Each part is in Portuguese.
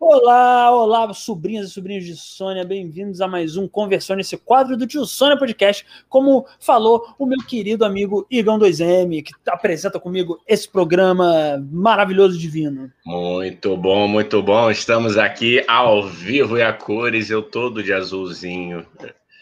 Olá, olá, sobrinhas e sobrinhos de Sônia, bem-vindos a mais um Conversão nesse quadro do Tio Sônia Podcast. Como falou o meu querido amigo Igão 2M, que apresenta comigo esse programa maravilhoso divino. Muito bom, muito bom. Estamos aqui ao vivo e a cores, eu todo de azulzinho.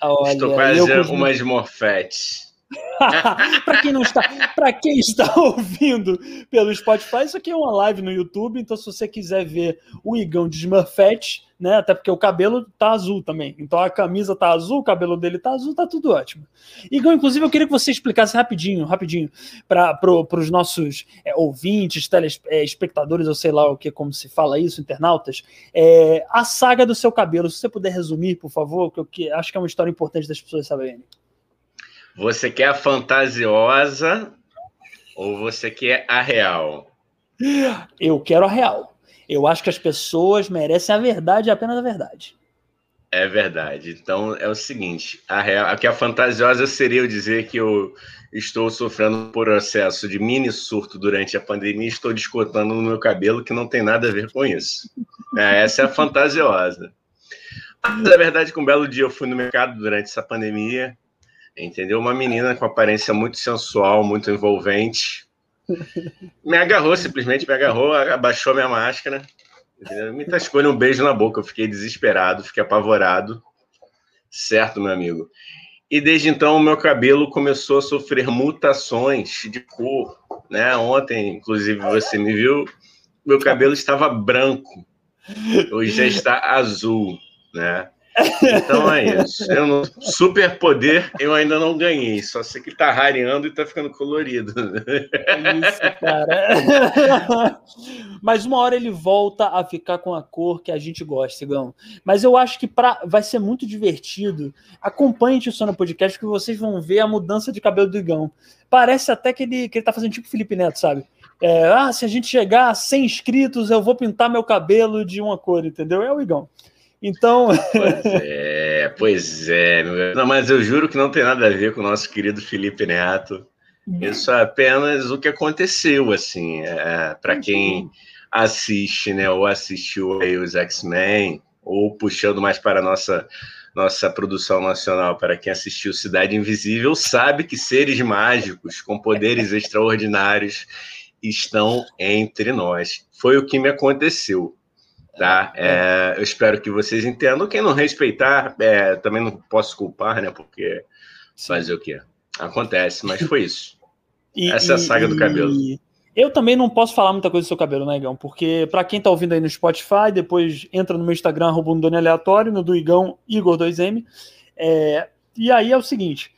Olha, Estou quase eu... umas morfetes. para quem não está, para quem está ouvindo pelo Spotify, isso aqui é uma live no YouTube, então se você quiser ver o Igão de Smurfette, né, até porque o cabelo tá azul também. Então a camisa tá azul, o cabelo dele tá azul, tá tudo ótimo. Igão, inclusive eu queria que você explicasse rapidinho, rapidinho para pro, os nossos é, ouvintes, telespectadores, é, ou sei lá o que como se fala isso, internautas, é, a saga do seu cabelo, se você puder resumir, por favor, que eu que, acho que é uma história importante das pessoas saberem. Você quer a fantasiosa ou você quer a real? Eu quero a real. Eu acho que as pessoas merecem a verdade, apenas a verdade. É verdade. Então é o seguinte: a real, aqui a fantasiosa seria eu dizer que eu estou sofrendo por processo de mini surto durante a pandemia e estou descotando no meu cabelo, que não tem nada a ver com isso. É, essa é a fantasiosa. Mas, na verdade, com um belo dia eu fui no mercado durante essa pandemia entendeu? Uma menina com aparência muito sensual, muito envolvente. Me agarrou, simplesmente me agarrou, abaixou minha máscara. Entendeu? Me tascou um beijo na boca. Eu fiquei desesperado, fiquei apavorado. Certo, meu amigo? E desde então o meu cabelo começou a sofrer mutações de cor. Né? Ontem, inclusive, você me viu, meu cabelo estava branco. Hoje já está azul. Né? Então é isso. Eu não, superpoder eu ainda não ganhei, só sei que tá rareando e tá ficando colorido. É isso, cara. Mas uma hora ele volta a ficar com a cor que a gente gosta, Igão. Mas eu acho que pra, vai ser muito divertido. Acompanhe o Sona Podcast que vocês vão ver a mudança de cabelo do Igão. Parece até que ele, que ele tá fazendo tipo Felipe Neto, sabe? É, ah, se a gente chegar a 100 inscritos, eu vou pintar meu cabelo de uma cor, entendeu? É o Igão. Então. Pois é, pois é. Não, mas eu juro que não tem nada a ver com o nosso querido Felipe Neto. Isso é apenas o que aconteceu, assim. É, Para quem assiste, né, ou assistiu aí os X-Men, ou puxando mais para a nossa, nossa produção nacional, para quem assistiu Cidade Invisível, sabe que seres mágicos com poderes extraordinários estão entre nós. Foi o que me aconteceu. Tá? É, eu espero que vocês entendam. Quem não respeitar, é, também não posso culpar, né? Porque Sim. fazer o quê? Acontece, mas foi isso. E, Essa é a saga e, do cabelo. Eu também não posso falar muita coisa do seu cabelo, né, Igão? Porque para quem tá ouvindo aí no Spotify, depois entra no meu Instagram, arroba um aleatório, no do Igão, Igor2M. É, e aí é o seguinte.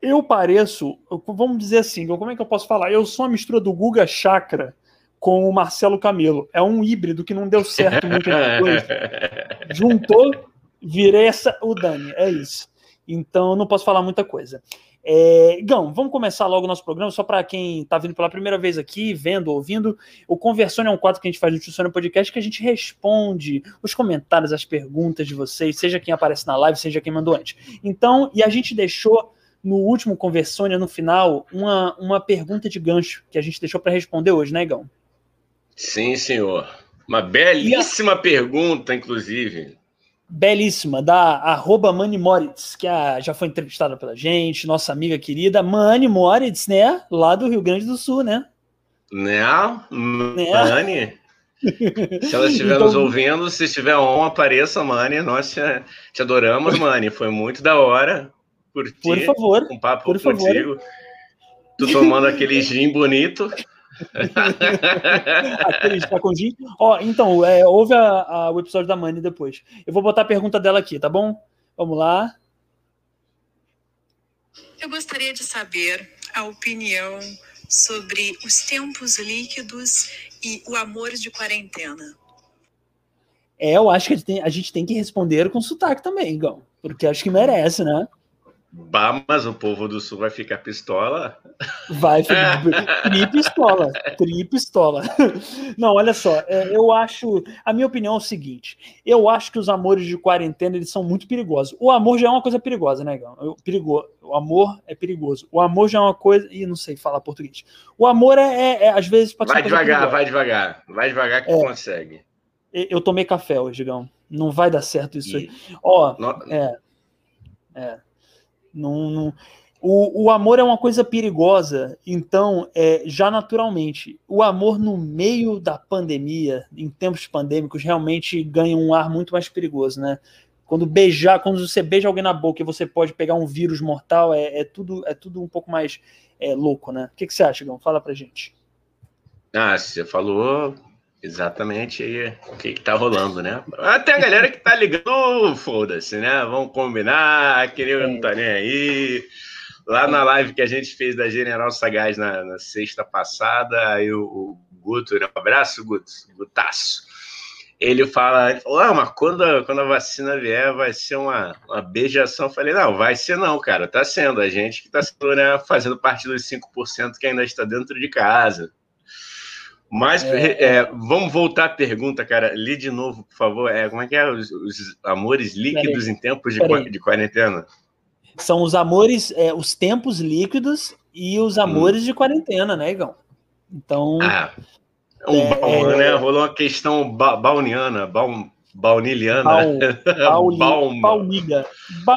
Eu pareço, vamos dizer assim, como é que eu posso falar? Eu sou uma mistura do Guga Chakra com o Marcelo Camelo. É um híbrido que não deu certo muito depois. Juntou, virei essa, o Dani. É isso. Então não posso falar muita coisa. É, Gão, vamos começar logo o nosso programa, só para quem está vindo pela primeira vez aqui, vendo, ouvindo. O Conversão é um quadro que a gente faz no Tio Podcast que a gente responde os comentários, as perguntas de vocês, seja quem aparece na live, seja quem mandou antes. Então, e a gente deixou no último Conversônia, no final, uma, uma pergunta de gancho que a gente deixou para responder hoje, né, Gão? Sim, senhor. Uma belíssima a... pergunta, inclusive. Belíssima, da arroba Mani Moritz, que a, já foi entrevistada pela gente, nossa amiga querida Mani Moritz, né? Lá do Rio Grande do Sul, né? Né? né? Mani. Se ela estiver então... nos ouvindo, se estiver on, apareça, Mani. Nós te, te adoramos, Mani. Foi muito da hora. Curtir por favor. Um papo por contigo. Favor. Tu tomando aquele gin bonito. Aquele está com. Ó, então, é, ouve a, a, o episódio da Mani depois. Eu vou botar a pergunta dela aqui, tá bom? Vamos lá. Eu gostaria de saber a opinião sobre os tempos líquidos e o amor de quarentena. É, eu acho que a gente tem, a gente tem que responder com sotaque também, Gão. Porque acho que merece, né? Bah, mas o povo do sul vai ficar pistola? Vai ficar pistola, tri pistola. Não, olha só, é, eu acho, a minha opinião é o seguinte, eu acho que os amores de quarentena eles são muito perigosos. O amor já é uma coisa perigosa, né, Gão? Perigo, o amor é perigoso. O amor já é uma coisa, e não sei falar português. O amor é, é, é às vezes pode Vai devagar, vai devagar, vai devagar que é. consegue. Eu tomei café hoje, Gão. Não vai dar certo isso aí. Ó, é. É. Não, não, o, o amor é uma coisa perigosa, então, é, já naturalmente, o amor no meio da pandemia, em tempos pandêmicos, realmente ganha um ar muito mais perigoso, né? Quando beijar, quando você beija alguém na boca e você pode pegar um vírus mortal, é, é tudo, é tudo um pouco mais é, louco, né? O que, que você acha, Gão? Fala pra gente. Ah, você falou exatamente aí o que, tá rolando, né? Até a galera que tá ligando, foda-se, né? Vamos combinar, é. não tá nem aí. Lá na live que a gente fez da General Sagaz na, na sexta passada, aí o, o Guto, um abraço, Guto, Gutaço. Ele fala, ele falou, ah, mas quando, quando a vacina vier, vai ser uma, uma beijação. Eu falei, não, vai ser não, cara, tá sendo. A gente que tá sendo, né, fazendo parte dos 5% que ainda está dentro de casa. Mas é... É, vamos voltar à pergunta, cara. Li de novo, por favor. É, como é que é? Os, os amores líquidos em tempos de, de quarentena? São os amores, é, os tempos líquidos e os amores hum. de quarentena, né, Igão? Então. Ah, um é, baum, é, né? Rolou uma questão ba bauniana, baum, bauniliana. Baul, baunilha.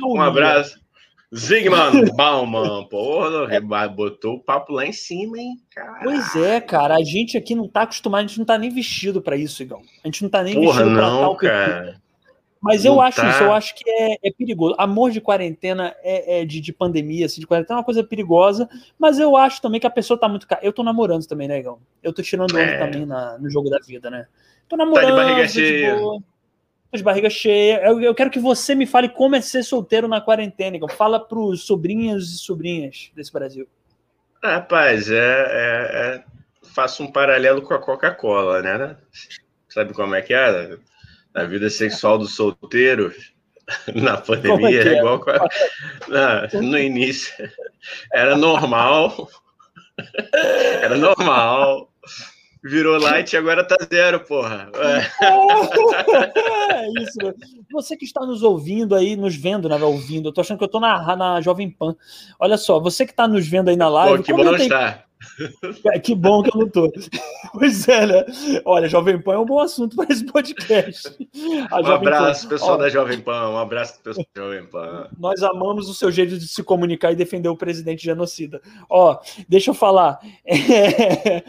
Um abraço. Zigman Bauman, porra, botou o papo lá em cima, hein? Caralho. Pois é, cara, a gente aqui não tá acostumado, a gente não tá nem vestido para isso, Igão. A gente não tá nem porra, vestido não, pra tal cara. Mas eu acho tá. isso, eu acho que é, é, perigoso. Amor de quarentena, é, é de, de, pandemia, assim, de quarentena é uma coisa perigosa, mas eu acho também que a pessoa tá muito. Eu tô namorando também, né, Igão? Eu tô tirando é. também na, no jogo da vida, né? Tô namorando. Tá de barriga cheia. De barriga cheia. Eu, eu, quero que você me fale como é ser solteiro na quarentena. Fala pros sobrinhos e sobrinhas desse Brasil. Rapaz, é, é, é faço um paralelo com a Coca-Cola, né? Sabe como é que é? a vida sexual dos solteiros na pandemia é, é igual a, na, no início. Era normal. Era normal. Virou light e agora tá zero, porra. É isso. Você que está nos ouvindo aí, nos vendo, né? Ouvindo, eu tô achando que eu tô na, na Jovem Pan. Olha só, você que está nos vendo aí na live. Pô, que bom não está. É, que bom que eu não tô. Pois é, né? Olha, Jovem Pan é um bom assunto para esse podcast. Um abraço, Pan. pessoal da Jovem Pan. Um abraço, pessoal da Jovem Pan. Nós amamos o seu jeito de se comunicar e defender o presidente genocida. Ó, deixa eu falar. É...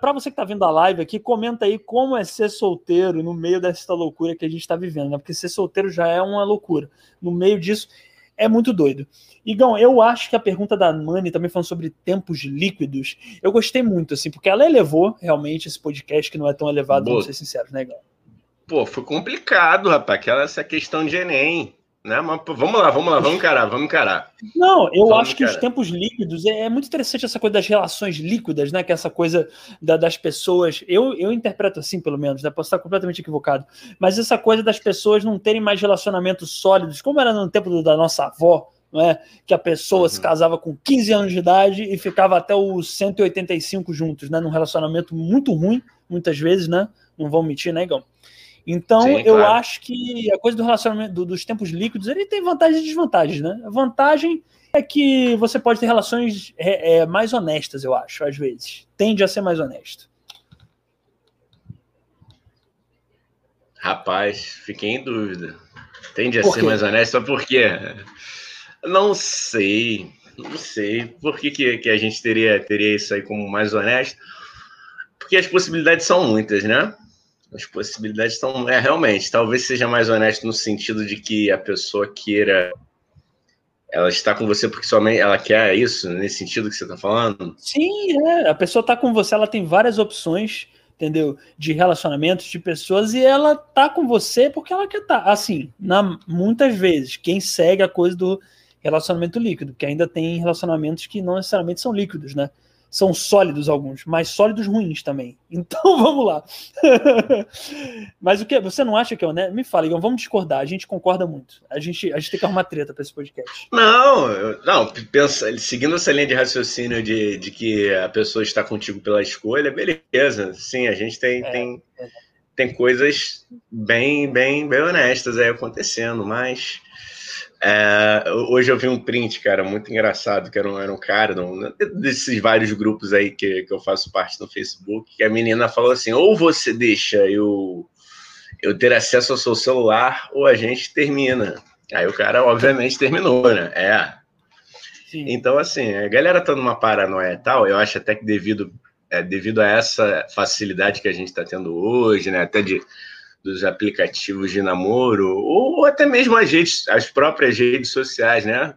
Para você que está vendo a live aqui, comenta aí como é ser solteiro no meio dessa loucura que a gente está vivendo, né? Porque ser solteiro já é uma loucura. No meio disso, é muito doido. Igão, eu acho que a pergunta da Mani também falando sobre tempos líquidos, eu gostei muito, assim, porque ela elevou realmente esse podcast que não é tão elevado, Boa. vamos ser sinceros, né, Igão? Pô, foi complicado, rapaz, aquela essa questão de Enem. Né? Mas, vamos lá, vamos lá, vamos encarar, vamos encarar. Não, eu vamos acho encarar. que os tempos líquidos é, é, muito interessante essa coisa das relações líquidas, né? Que é essa coisa da, das pessoas. Eu, eu interpreto assim, pelo menos, né? Posso estar completamente equivocado. Mas essa coisa das pessoas não terem mais relacionamentos sólidos, como era no tempo do, da nossa avó, não é? Que a pessoa uhum. se casava com 15 anos de idade e ficava até os 185 juntos, né? Num relacionamento muito ruim, muitas vezes, né? Não vão mentir, né, Igão? Então, Sim, eu claro. acho que a coisa do relacionamento do, dos tempos líquidos ele tem vantagens e desvantagens, né? A vantagem é que você pode ter relações é, é, mais honestas, eu acho, às vezes. Tende a ser mais honesto. Rapaz, fiquei em dúvida. Tende a ser mais honesto, por quê? Não sei. Não sei. Por que, que, que a gente teria, teria isso aí como mais honesto? Porque as possibilidades são muitas, né? As possibilidades estão. É, realmente, talvez seja mais honesto no sentido de que a pessoa queira. Ela está com você porque somente ela quer isso, nesse sentido que você está falando? Sim, é. A pessoa está com você, ela tem várias opções, entendeu? De relacionamentos, de pessoas, e ela tá com você porque ela quer estar. Tá. Assim, na, muitas vezes, quem segue a coisa do relacionamento líquido, que ainda tem relacionamentos que não necessariamente são líquidos, né? são sólidos alguns, mas sólidos ruins também. Então vamos lá. mas o que você não acha que é honesto? Me fala, Igor, vamos discordar. A gente concorda muito. A gente, a gente tem que arrumar treta para esse podcast. Não, não, pensa, seguindo essa linha de raciocínio de, de que a pessoa está contigo pela escolha, beleza. Sim, a gente tem, é, tem, é. tem coisas bem, bem, bem honestas aí acontecendo, mas é, hoje eu vi um print, cara, muito engraçado, que era um, era um cara um, desses vários grupos aí que, que eu faço parte no Facebook, que a menina falou assim, ou você deixa eu eu ter acesso ao seu celular ou a gente termina. Aí o cara, obviamente, terminou, né? É. Sim. Então, assim, a galera tá numa paranoia e tal, eu acho até que devido, é, devido a essa facilidade que a gente está tendo hoje, né? Até de dos aplicativos de namoro, ou até mesmo as, redes, as próprias redes sociais, né?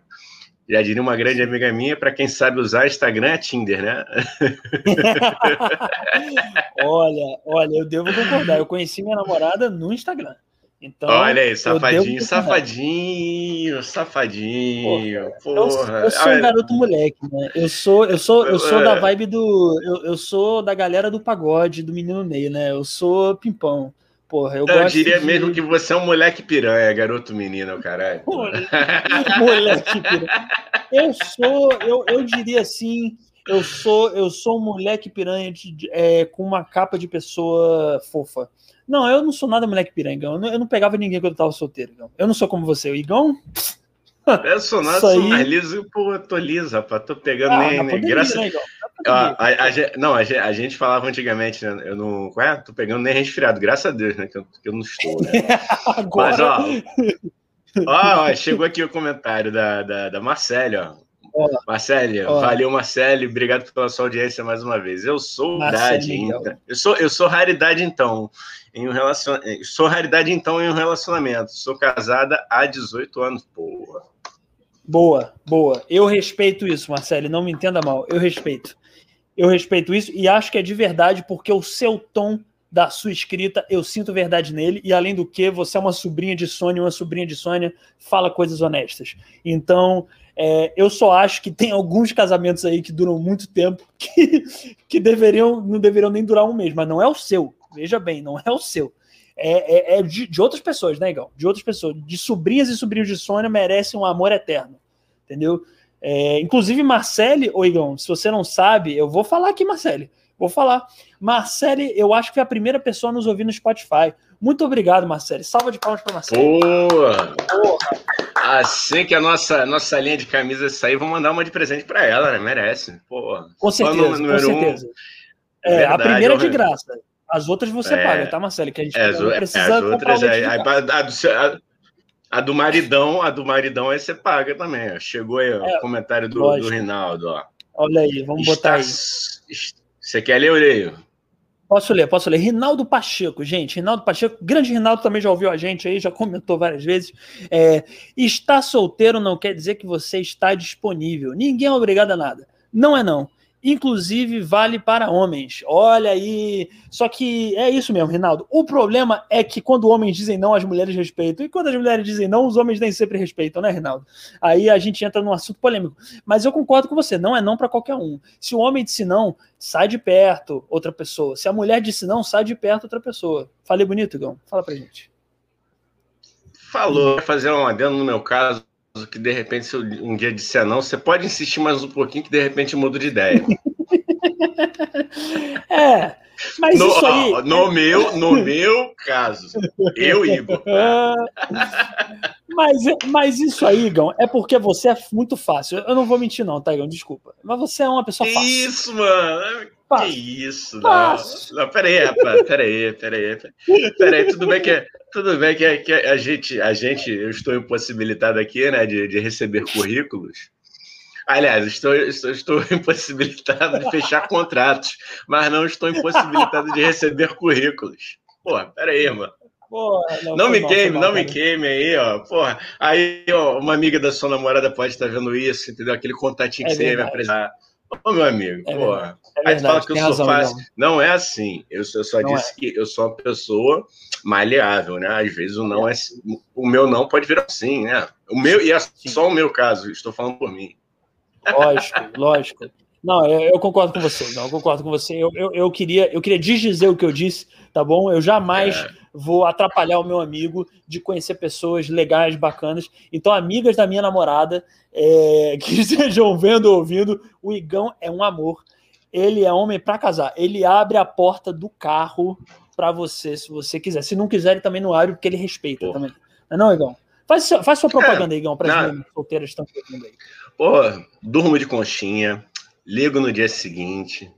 Já diria uma grande amiga minha, para quem sabe usar Instagram é Tinder, né? olha, olha, eu devo concordar. Eu conheci minha namorada no Instagram. Então, Olha aí, safadinho, safadinho, safadinho. Porra, porra. Eu, eu, sou um garoto moleque, né? Eu sou, eu sou, eu sou da é. vibe do. Eu, eu sou da galera do pagode, do menino Ney, né? Eu sou pimpão. Porra, eu, eu diria de... mesmo que você é um moleque piranha, garoto menino, caralho. moleque piranha. Eu sou, eu, eu diria assim, eu sou, eu sou um moleque piranha de, é, com uma capa de pessoa fofa. Não, eu não sou nada moleque piranha, Igão. Eu não, eu não pegava ninguém quando eu tava solteiro, Igão. Eu não sou como você, o Igão. Nada, sou aí... mais liso, pô, tô liso, rapaz. Tô pegando ah, nem, nem graças. Né, a, a, a, não, a, a, gente falava antigamente, né? Eu não. Ué, tô pegando nem resfriado, graças a Deus, né? Que eu, que eu não estou, né? Agora... Mas, ó, ó, ó, chegou aqui o comentário da, da, da Marcele, ó. Olá. Marcele, valeu, Marcele. Obrigado pela sua audiência mais uma vez. Eu sou raridade, então. Eu sou, eu sou raridade, então, em um relacionamento. Sou raridade, então, em um relacionamento. Sou casada há 18 anos, porra. Boa, boa. Eu respeito isso, Marcelo. Não me entenda mal. Eu respeito. Eu respeito isso e acho que é de verdade porque o seu tom da sua escrita, eu sinto verdade nele, e além do que, você é uma sobrinha de Sônia, uma sobrinha de Sônia, fala coisas honestas. Então, é, eu só acho que tem alguns casamentos aí que duram muito tempo que, que deveriam, não deveriam nem durar um mês, mas não é o seu. Veja bem, não é o seu. É, é, é de, de, outras pessoas, né, Igão? De outras pessoas. De sobrinhas e sobrinhos de Sônia merecem um amor eterno. Entendeu? É, inclusive, Marcele, ô Igão, se você não sabe, eu vou falar aqui, Marcele. Vou falar. Marcele, eu acho que foi a primeira pessoa a nos ouvir no Spotify. Muito obrigado, Marcele. Salva de palmas para Marcele. Boa! Porra. Assim que a nossa, nossa linha de camisas sair, vou mandar uma de presente para ela, né? Merece. Porra. Com certeza, com certeza. Um... É, Verdade, a primeira é de graça. As outras você é, paga, tá, Marcelo? Que a gente é, não precisa é, as outras é, a, a, do, a, do maridão, a do maridão aí você paga também. Chegou aí é, o comentário do, do Rinaldo, ó. Olha aí, vamos Está, botar aí. Você quer ler, Oreio? Posso ler, posso ler. Rinaldo Pacheco, gente. Rinaldo Pacheco, grande Rinaldo também já ouviu a gente aí, já comentou várias vezes. É, estar solteiro não quer dizer que você está disponível. Ninguém é obrigado a nada. Não é não inclusive vale para homens. Olha aí. Só que é isso mesmo, Rinaldo. O problema é que quando homens dizem não, as mulheres respeitam. E quando as mulheres dizem não, os homens nem sempre respeitam, né, Rinaldo? Aí a gente entra num assunto polêmico. Mas eu concordo com você, não é não para qualquer um. Se o homem disse não, sai de perto outra pessoa. Se a mulher disse não, sai de perto outra pessoa. Falei bonito, Igão? Fala pra gente. Falou, fazer um adendo no meu caso que de repente, se um dia disser não, você pode insistir mais um pouquinho que de repente muda de ideia. é, mas no, isso aí. Ó, no, é... meu, no meu caso, eu, Igor. mas, mas isso aí, Igão, é porque você é muito fácil. Eu não vou mentir, não, tá, Igão? Desculpa. Mas você é uma pessoa fácil. Isso, mano. Que isso, não. não. Peraí, rapaz, peraí, peraí. Peraí, tudo bem que, tudo bem que, que a, gente, a gente, eu estou impossibilitado aqui, né, de, de receber currículos. Aliás, estou, estou, estou impossibilitado de fechar contratos, mas não estou impossibilitado de receber currículos. Pô, peraí, mano. Porra, não, não me mal, queime, não me queime aí, ó. Porra, aí, ó, uma amiga da sua namorada pode estar vendo isso, entendeu? Aquele contatinho é que verdade. você ia me apresentar. Ô, meu amigo, é porra. É aí tu fala que eu sou razão, fácil. Não. não é assim. Eu, eu só não disse é. que eu sou uma pessoa maleável, né? Às vezes o não é. é o meu não pode virar sim, né? O meu, e é só o meu caso, estou falando por mim. Lógico, lógico. Não, eu, eu, concordo com você. Não, eu concordo com você. Eu, eu, eu, queria, eu queria desdizer o que eu disse, tá bom? Eu jamais é. vou atrapalhar o meu amigo de conhecer pessoas legais, bacanas. Então, amigas da minha namorada, é, que estejam vendo ou ouvindo, o Igão é um amor. Ele é homem para casar. Ele abre a porta do carro para você, se você quiser. Se não quiser, ele também não abre, porque ele respeita Pô. também. Não é não, Igão? Faz, faz sua propaganda, é, Igão, para as solteiras estão ouvindo aí. Pô, durmo de conchinha, ligo no dia seguinte.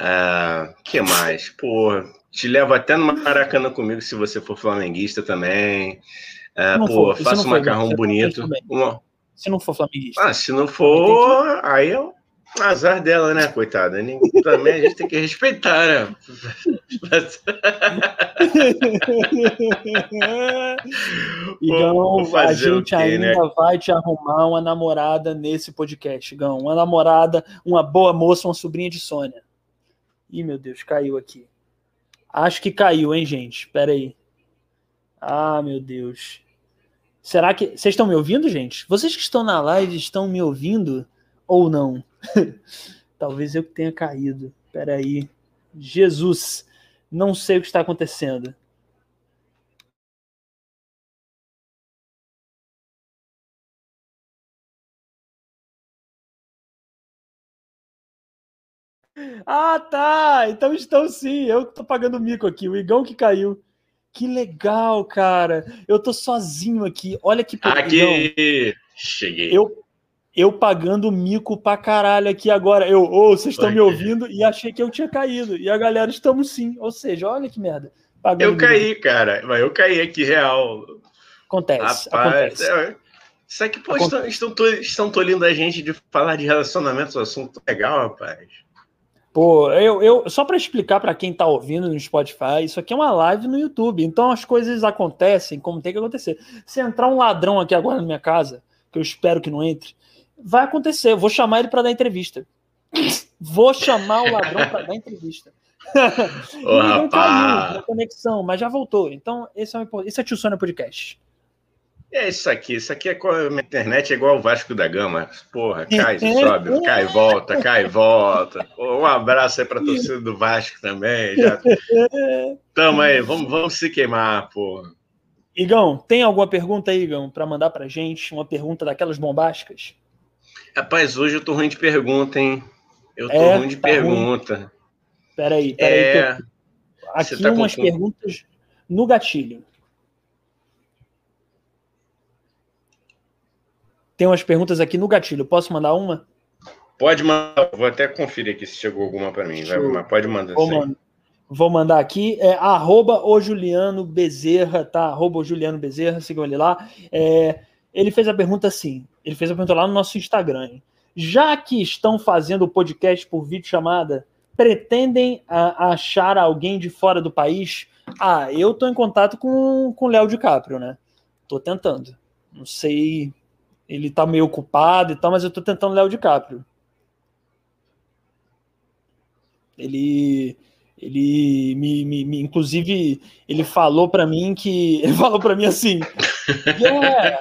Uh, que mais? Pô, te levo até no Maracanã comigo se você for flamenguista também. É, pô, for, faço um macarrão bonito. Uma... Se não for flamenguista. Ah, se não for, aí é o azar dela, né, coitada? Também a gente tem que respeitar, né? Igão, a gente quê, ainda né? vai te arrumar uma namorada nesse podcast, Igão. Uma namorada, uma boa moça, uma sobrinha de Sônia. Ih, meu Deus, caiu aqui. Acho que caiu, hein, gente? Espera aí. Ah, meu Deus. Será que. Vocês estão me ouvindo, gente? Vocês que estão na live estão me ouvindo ou não? Talvez eu que tenha caído. Peraí. Jesus, não sei o que está acontecendo. Ah, tá! Então estão sim. Eu que tô pagando mico aqui. O Igão que caiu. Que legal, cara. Eu tô sozinho aqui. Olha que Aqui! Cheguei. Eu, eu pagando mico pra caralho aqui agora. Eu, ô, oh, vocês estão me ouvindo e achei que eu tinha caído. E a galera, estamos sim. Ou seja, olha que merda. Pagando eu caí, mico. cara. Mas eu caí aqui real. Acontece. Rapaz, acontece. É, isso aqui, pô, estão, estão, estão tolindo a gente de falar de relacionamento, um assunto legal, rapaz. Pô, eu, eu só para explicar para quem tá ouvindo no Spotify, isso aqui é uma live no YouTube, então as coisas acontecem como tem que acontecer. Se entrar um ladrão aqui agora na minha casa, que eu espero que não entre, vai acontecer. Eu vou chamar ele para dar entrevista. vou chamar o ladrão para dar entrevista. Ô, não caiu na conexão, mas já voltou. Então, esse é, um, esse é Tio Sônia Podcast. É isso aqui, isso aqui é com a internet é igual o Vasco da Gama. Porra, cai, sobe, cai, volta, cai, volta. Um abraço aí pra torcida do Vasco também. Já... Tamo aí, vamos, vamos se queimar, porra. Igão, tem alguma pergunta aí, Igão, para mandar pra gente? Uma pergunta daquelas bombásticas? Rapaz, hoje eu tô ruim de pergunta, hein? Eu tô é, ruim de tá pergunta. Ruim. Peraí, peraí. É... Tô... Aqui tá umas com... perguntas no gatilho. Tem umas perguntas aqui no gatilho. Posso mandar uma? Pode mandar. Vou até conferir aqui se chegou alguma para mim. Vai, pode mandar. Vou, vou, mandar aqui. É arroba o Juliano Bezerra, tá? Arroba o Juliano Bezerra, sigam ele lá. É, ele fez a pergunta assim. Ele fez a pergunta lá no nosso Instagram. Já que estão fazendo o podcast por vídeo chamada, pretendem a, achar alguém de fora do país? Ah, eu tô em contato com o Léo DiCaprio, né? Tô tentando. Não sei ele tá meio ocupado e tal, mas eu tô tentando Léo DiCaprio. Ele ele me, me, me, inclusive ele falou para mim que ele falou para mim assim yeah,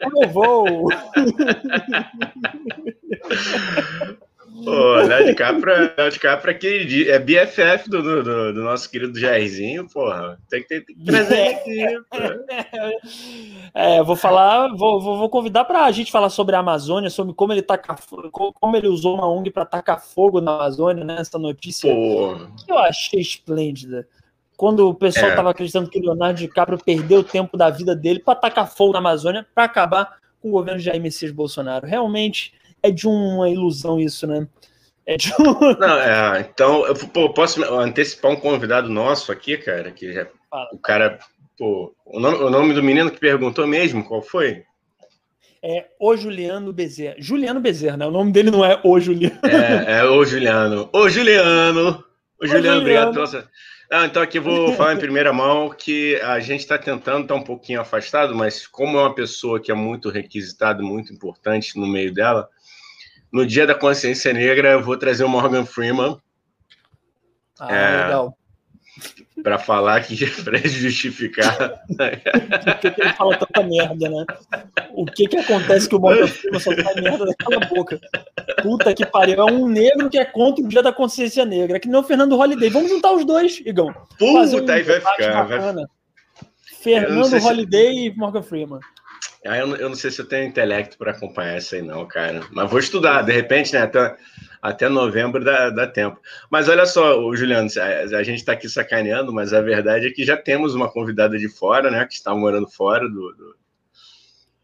eu vou Pô, Léo DiCaprio, Léo DiCaprio aqui é BFF do, do, do, nosso querido Jairzinho, porra. Tem que, ter, tem que trazer aqui. É, vou falar, vou, vou, vou convidar para a gente falar sobre a Amazônia, sobre como ele taca, como ele usou uma ONG para tacar fogo na Amazônia, né? Essa notícia porra. que eu achei esplêndida. Quando o pessoal estava é. acreditando que o Leonardo DiCaprio perdeu o tempo da vida dele para tacar fogo na Amazônia para acabar com o governo de Jair Messias Bolsonaro. Realmente é de uma ilusão isso, né? É de um... Não, é, então, eu pô, posso antecipar um convidado nosso aqui, cara, que já, o cara, pô, o nome, o nome do menino que perguntou mesmo, qual foi? É o Juliano Bezerra. Juliano Bezerra, né? O nome dele não é o Juliano. É, é o Juliano. O Juliano. O Juliano, obrigado pela ah, então aqui vou falar em primeira mão que a gente está tentando estar tá um pouquinho afastado, mas como é uma pessoa que é muito requisitada, muito importante no meio dela, no Dia da Consciência Negra, eu vou trazer o Morgan Freeman. Ah, é, legal. Para falar que para justificar. Por que, que, ele fala tanta merda, né? O que que acontece que o Morgan Freeman só faz merda daquela boca? Puta que pariu. É um negro que é contra o Dia da Consciência Negra. É que nem o Fernando Holliday. Vamos juntar os dois, Igão. Puta, um aí vai ficar. Vai... Fernando Holliday se... e Morgan Freeman. Ah, eu, eu não sei se eu tenho intelecto para acompanhar essa aí, não, cara. Mas vou estudar, de repente, né? Até, até novembro dá, dá tempo. Mas olha só, o Juliano, a, a gente está aqui sacaneando, mas a verdade é que já temos uma convidada de fora, né? Que está morando fora do, do,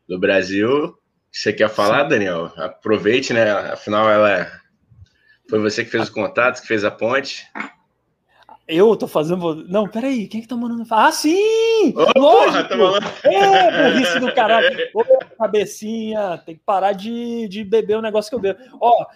do Brasil. Você quer falar, Daniel? Aproveite, né? Afinal, ela é, foi você que fez o contato, que fez a ponte. Eu tô fazendo. Não, peraí, quem é que tá mandando? Ah, sim! Ô, porra, tá falando... É, burrice do caralho. Ô, cabecinha, tem que parar de, de beber o negócio que eu bebo. Ó,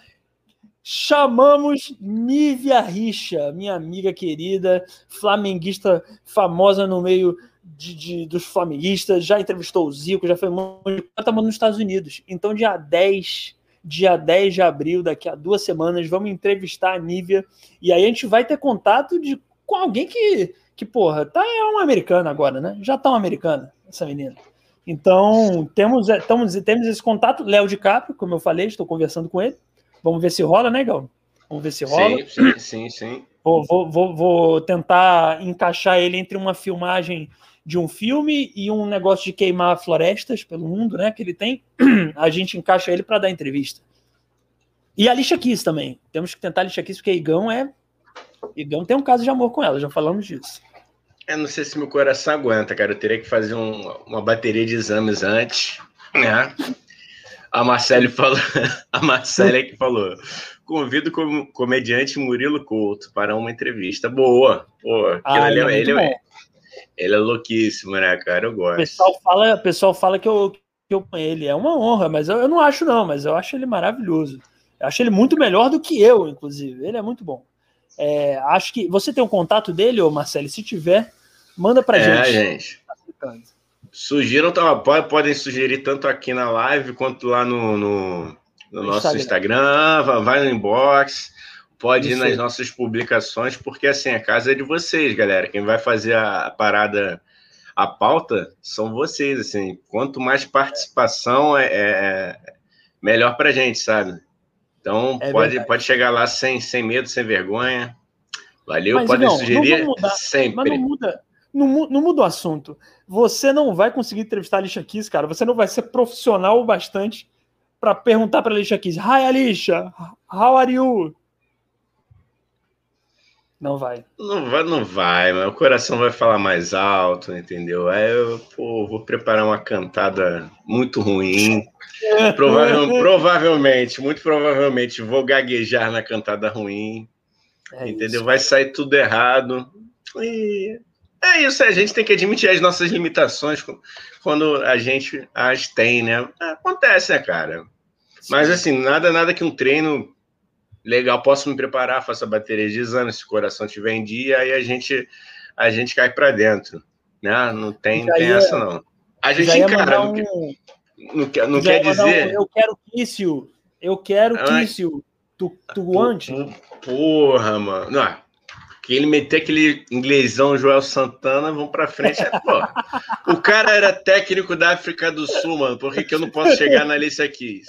chamamos Nívia Richa, minha amiga querida, flamenguista famosa no meio de, de, dos flamenguistas, já entrevistou o Zico, já foi muito. Tá nos Estados Unidos. Então, dia 10 dia 10 de abril, daqui a duas semanas, vamos entrevistar a Nívia. E aí a gente vai ter contato de, com alguém que, que, porra, tá, é uma americana agora, né? Já tá uma americana, essa menina. Então, temos, é, temos, temos esse contato. Léo DiCaprio, como eu falei, estou conversando com ele. Vamos ver se rola, né, Gal? Vamos ver se rola. Sim, sim, sim. sim. Vou, vou, vou, vou tentar encaixar ele entre uma filmagem de um filme e um negócio de queimar florestas pelo mundo, né? Que ele tem, a gente encaixa ele para dar entrevista. E a Lixa Kiss também. Temos que tentar a Lixa Kiss, porque Igão é. Igão tem um caso de amor com ela, já falamos disso. Eu não sei se meu coração aguenta, cara. Eu teria que fazer um, uma bateria de exames antes, né? A Marcele falou, a Marcele é que falou. Convido o comediante Murilo Couto para uma entrevista. Boa. Pô, ah, ele, é, ele, é, ele é louquíssimo, né, cara? Eu gosto. O pessoal fala, o pessoal fala que eu, que eu com ele. É uma honra, mas eu, eu não acho, não, mas eu acho ele maravilhoso. Eu acho ele muito melhor do que eu, inclusive. Ele é muito bom. É, acho que. Você tem um contato dele, ô Marcelo? Se tiver, manda pra é, gente. gente. Sugiram, tá, podem sugerir tanto aqui na live quanto lá no, no, no nosso Instagram. Instagram, vai no inbox pode Isso. ir nas nossas publicações, porque assim, a casa é de vocês, galera. Quem vai fazer a parada, a pauta, são vocês. Assim, quanto mais participação é, é melhor pra gente, sabe? Então é pode, pode chegar lá sem, sem medo, sem vergonha. Valeu, mas, pode não, sugerir não mudar, sempre. Mas não muda, não, não muda o assunto. Você não vai conseguir entrevistar a Alicia Kiss, cara. Você não vai ser profissional o bastante para perguntar para a Alicia Kiss: Hi, Alicia, how are you? Não vai. Não vai, não vai, mas o coração vai falar mais alto, entendeu? Aí eu pô, vou preparar uma cantada muito ruim. Provavelmente, provavelmente, muito provavelmente, vou gaguejar na cantada ruim. É entendeu? Isso. Vai sair tudo errado. E é isso, a gente tem que admitir as nossas limitações quando a gente as tem, né? Acontece, né, cara? Sim. Mas assim, nada, nada que um treino legal, posso me preparar, faço a bateria de exame, se o coração estiver em dia, aí a gente, a gente cai para dentro, né? Não tem, tem ia, essa, não. A gente encara, um, não, quer, não quer dizer... Um, eu quero Kício, eu quero Kício, tu, tu antes? Porra, mano, não, que ele meter aquele inglesão Joel Santana, vão para frente. É, pô, o cara era técnico da África do Sul, mano. Por que, que eu não posso chegar na lista aqui?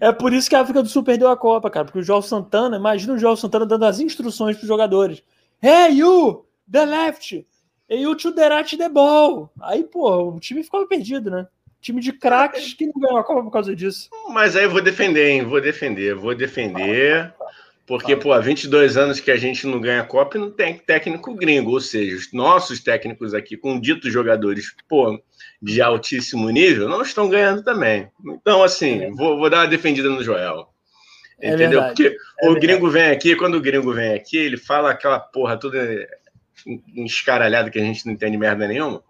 É por isso que a África do Sul perdeu a Copa, cara. Porque o João Santana, imagina o João Santana dando as instruções para os jogadores. Hey, you, the left. Hey, you to the right the ball. Aí, pô, o time ficava perdido, né? Time de craques que não ganhou a Copa por causa disso. Mas aí eu vou defender, hein? Vou defender, vou defender. Porque, pô, há 22 anos que a gente não ganha Copa e não tem técnico gringo. Ou seja, os nossos técnicos aqui, com ditos jogadores, pô, de altíssimo nível não estão ganhando também. Então, assim, é vou, vou, dar uma defendida no Joel. É entendeu? Verdade. Porque é o verdade. gringo vem aqui, quando o gringo vem aqui, ele fala aquela porra toda escaralhada que a gente não entende merda nenhuma.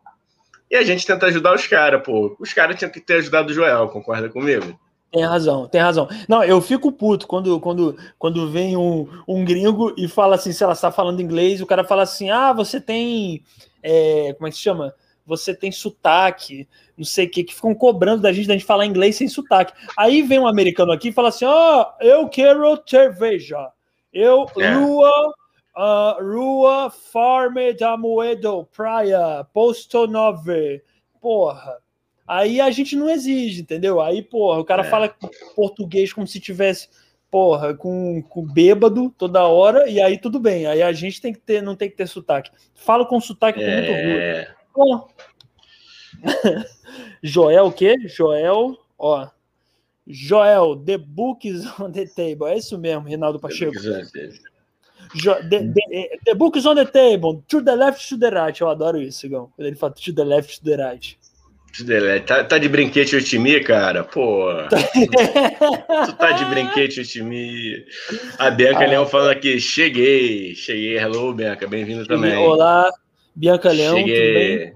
E a gente tenta ajudar os caras, pô. Os caras tinham que ter ajudado o Joel, concorda comigo? Tem razão, tem razão. Não, eu fico puto quando, quando, quando vem um, um gringo e fala assim, se ela está falando inglês, o cara fala assim: ah, você tem. É, como é que se chama? você tem sotaque, não sei o que, que ficam cobrando da gente, da gente falar inglês sem sotaque. Aí vem um americano aqui e fala assim: ó, oh, eu quero cerveja. Eu, é. Rua, uh, Rua Farm da Moedo, Praia, Posto Nove. Porra. Aí a gente não exige, entendeu? Aí, porra, o cara é. fala português como se tivesse, porra, com, com bêbado toda hora, e aí tudo bem. Aí a gente tem que ter, não tem que ter sotaque. Falo com sotaque é. com muito orgulho. Bom. Joel o quê? Joel, ó. Joel, The Books on the Table. É isso mesmo, Rinaldo Pacheco. Jo, the, the, the Books on the Table. To the left, to the right. Eu adoro isso, Igão. Quando ele fala to the left, to the right. Tá, tá de brinquete Utimi, cara? Pô. tu tá de brinquete Utimi. A Bianca ah, Leão falando aqui, cheguei. Cheguei, hello, Bianca, bem-vindo também. Olá, Bianca Leão, cheguei. tudo bem?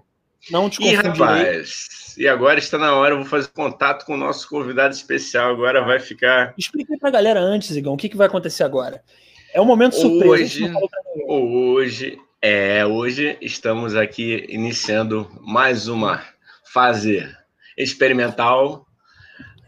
Não te confundirei. E, rapaz, e agora está na hora, eu vou fazer contato com o nosso convidado especial, agora vai ficar... Explica pra galera antes, Igão, o que, que vai acontecer agora? É um momento surpresa. Hoje, hoje, é, hoje estamos aqui iniciando mais uma fase experimental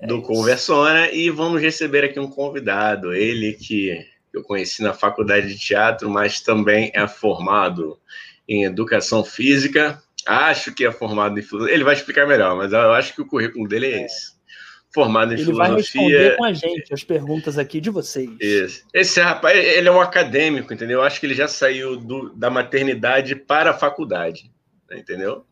do é Conversona e vamos receber aqui um convidado, ele que eu conheci na faculdade de teatro, mas também é formado em educação física. Acho que é formado em filosofia. Ele vai explicar melhor, mas eu acho que o currículo dele é, é. esse. Formado em ele filosofia. Ele vai responder com a gente as perguntas aqui de vocês. Isso. Esse rapaz, ele é um acadêmico, entendeu? Eu acho que ele já saiu do, da maternidade para a faculdade, entendeu?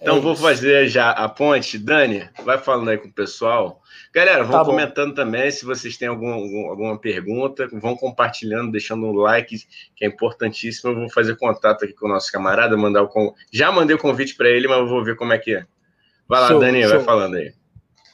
Então é vou fazer já a ponte. Dani, vai falando aí com o pessoal. Galera, vão tá comentando também se vocês têm algum, algum, alguma pergunta, vão compartilhando, deixando um like, que é importantíssimo. Eu vou fazer contato aqui com o nosso camarada, mandar o já mandei o convite para ele, mas eu vou ver como é que é. Vai lá, show, Dani, show. vai falando aí.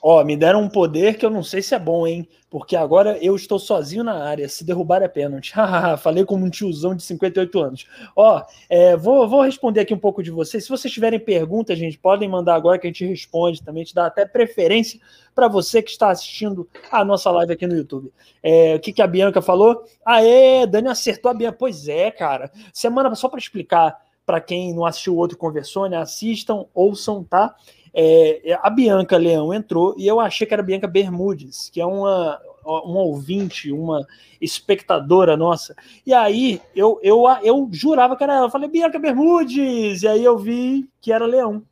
Ó, me deram um poder que eu não sei se é bom, hein? Porque agora eu estou sozinho na área. Se derrubar é pênalti. Falei como um tiozão de 58 anos. Ó, é, vou, vou responder aqui um pouco de vocês. Se vocês tiverem perguntas, gente, podem mandar agora que a gente responde também. Te dá até preferência para você que está assistindo a nossa live aqui no YouTube. É, o que, que a Bianca falou? Aê, Dani acertou a Bianca. Pois é, cara. Semana só para explicar para quem não assistiu o outro Conversou, né? Assistam, ouçam, tá? É, a Bianca Leão entrou e eu achei que era Bianca Bermudes, que é uma, uma ouvinte, uma espectadora nossa. E aí eu, eu, eu jurava que era ela. Eu falei, Bianca Bermudes! E aí eu vi que era Leão.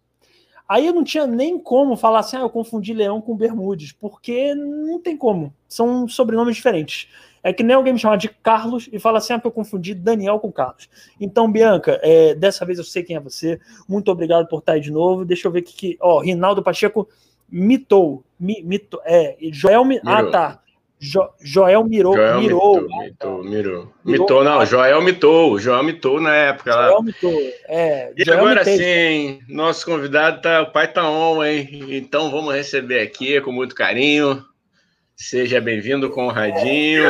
Aí eu não tinha nem como falar assim, ah, eu confundi Leão com Bermudes, porque não tem como. São sobrenomes diferentes. É que nem alguém me chamar de Carlos e fala assim: ah, eu confundi Daniel com Carlos. Então, Bianca, é, dessa vez eu sei quem é você. Muito obrigado por estar aí de novo. Deixa eu ver aqui. Que, ó, Rinaldo Pacheco mitou. Mi, mito, é, Joel. Mi, ah, tá. Jo, Joel mirou. Joel mirou. Mitou, mitou, mirou. Mitou, não. Joel mitou. Joel mitou na época lá. Joel mitou. É, e Joel agora sim, nosso convidado tá. O pai tá on, hein? Então vamos receber aqui com muito carinho Seja bem-vindo, Conradinho.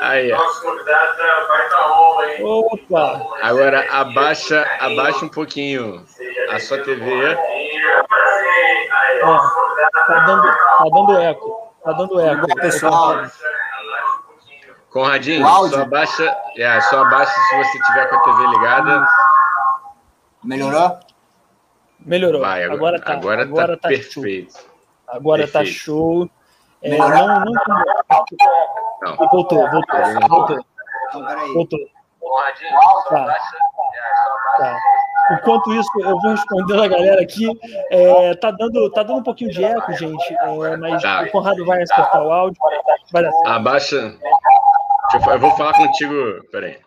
Aí, Nosso convidado vai estar on, hein? Opa! Agora abaixa, abaixa um pouquinho a sua TV. Ó, tá dando, tá dando eco. Tá dando eco, pessoal. Conradinho, só abaixa, é, só abaixa se você tiver com a TV ligada. Melhorou? Melhorou. Vai, agora, agora tá, agora, agora tá, tá perfeito. Show. Agora tá perfeito. tá show. É, não, não, não, não. Voltou, voltou, voltou. Voltou. Tá. Tá. Enquanto isso, eu vou respondendo a galera aqui. É, tá, dando, tá dando um pouquinho de eco, gente, é, mas tá. o Conrado vai acertar o áudio. Vai dar certo. Abaixa. Eu, eu vou falar contigo. Peraí.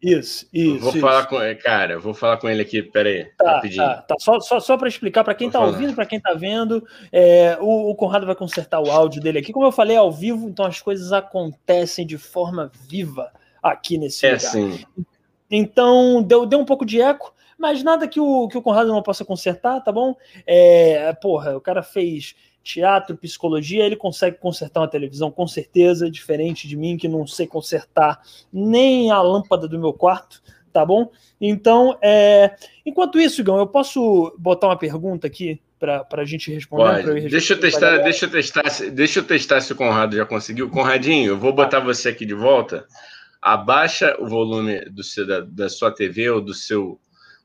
Isso, isso. Vou isso. falar com cara, vou falar com ele aqui, peraí, tá, rapidinho. Tá, tá. Só, só, só para explicar para quem está ouvindo, para quem está vendo, é, o, o, Conrado vai consertar o áudio dele aqui. Como eu falei, é ao vivo, então as coisas acontecem de forma viva aqui nesse é lugar. Sim. Então, deu, deu um pouco de eco, mas nada que o, que o Conrado não possa consertar, tá bom? É, porra, o cara fez teatro, psicologia, ele consegue consertar uma televisão com certeza, diferente de mim que não sei consertar nem a lâmpada do meu quarto, tá bom? Então, é... enquanto isso, Igão, eu posso botar uma pergunta aqui para a gente responder? Eu deixa eu testar, deixa eu testar, deixa eu testar se o Conrado já conseguiu. Conradinho, eu vou botar você aqui de volta. Abaixa o volume do seu, da, da sua TV ou do seu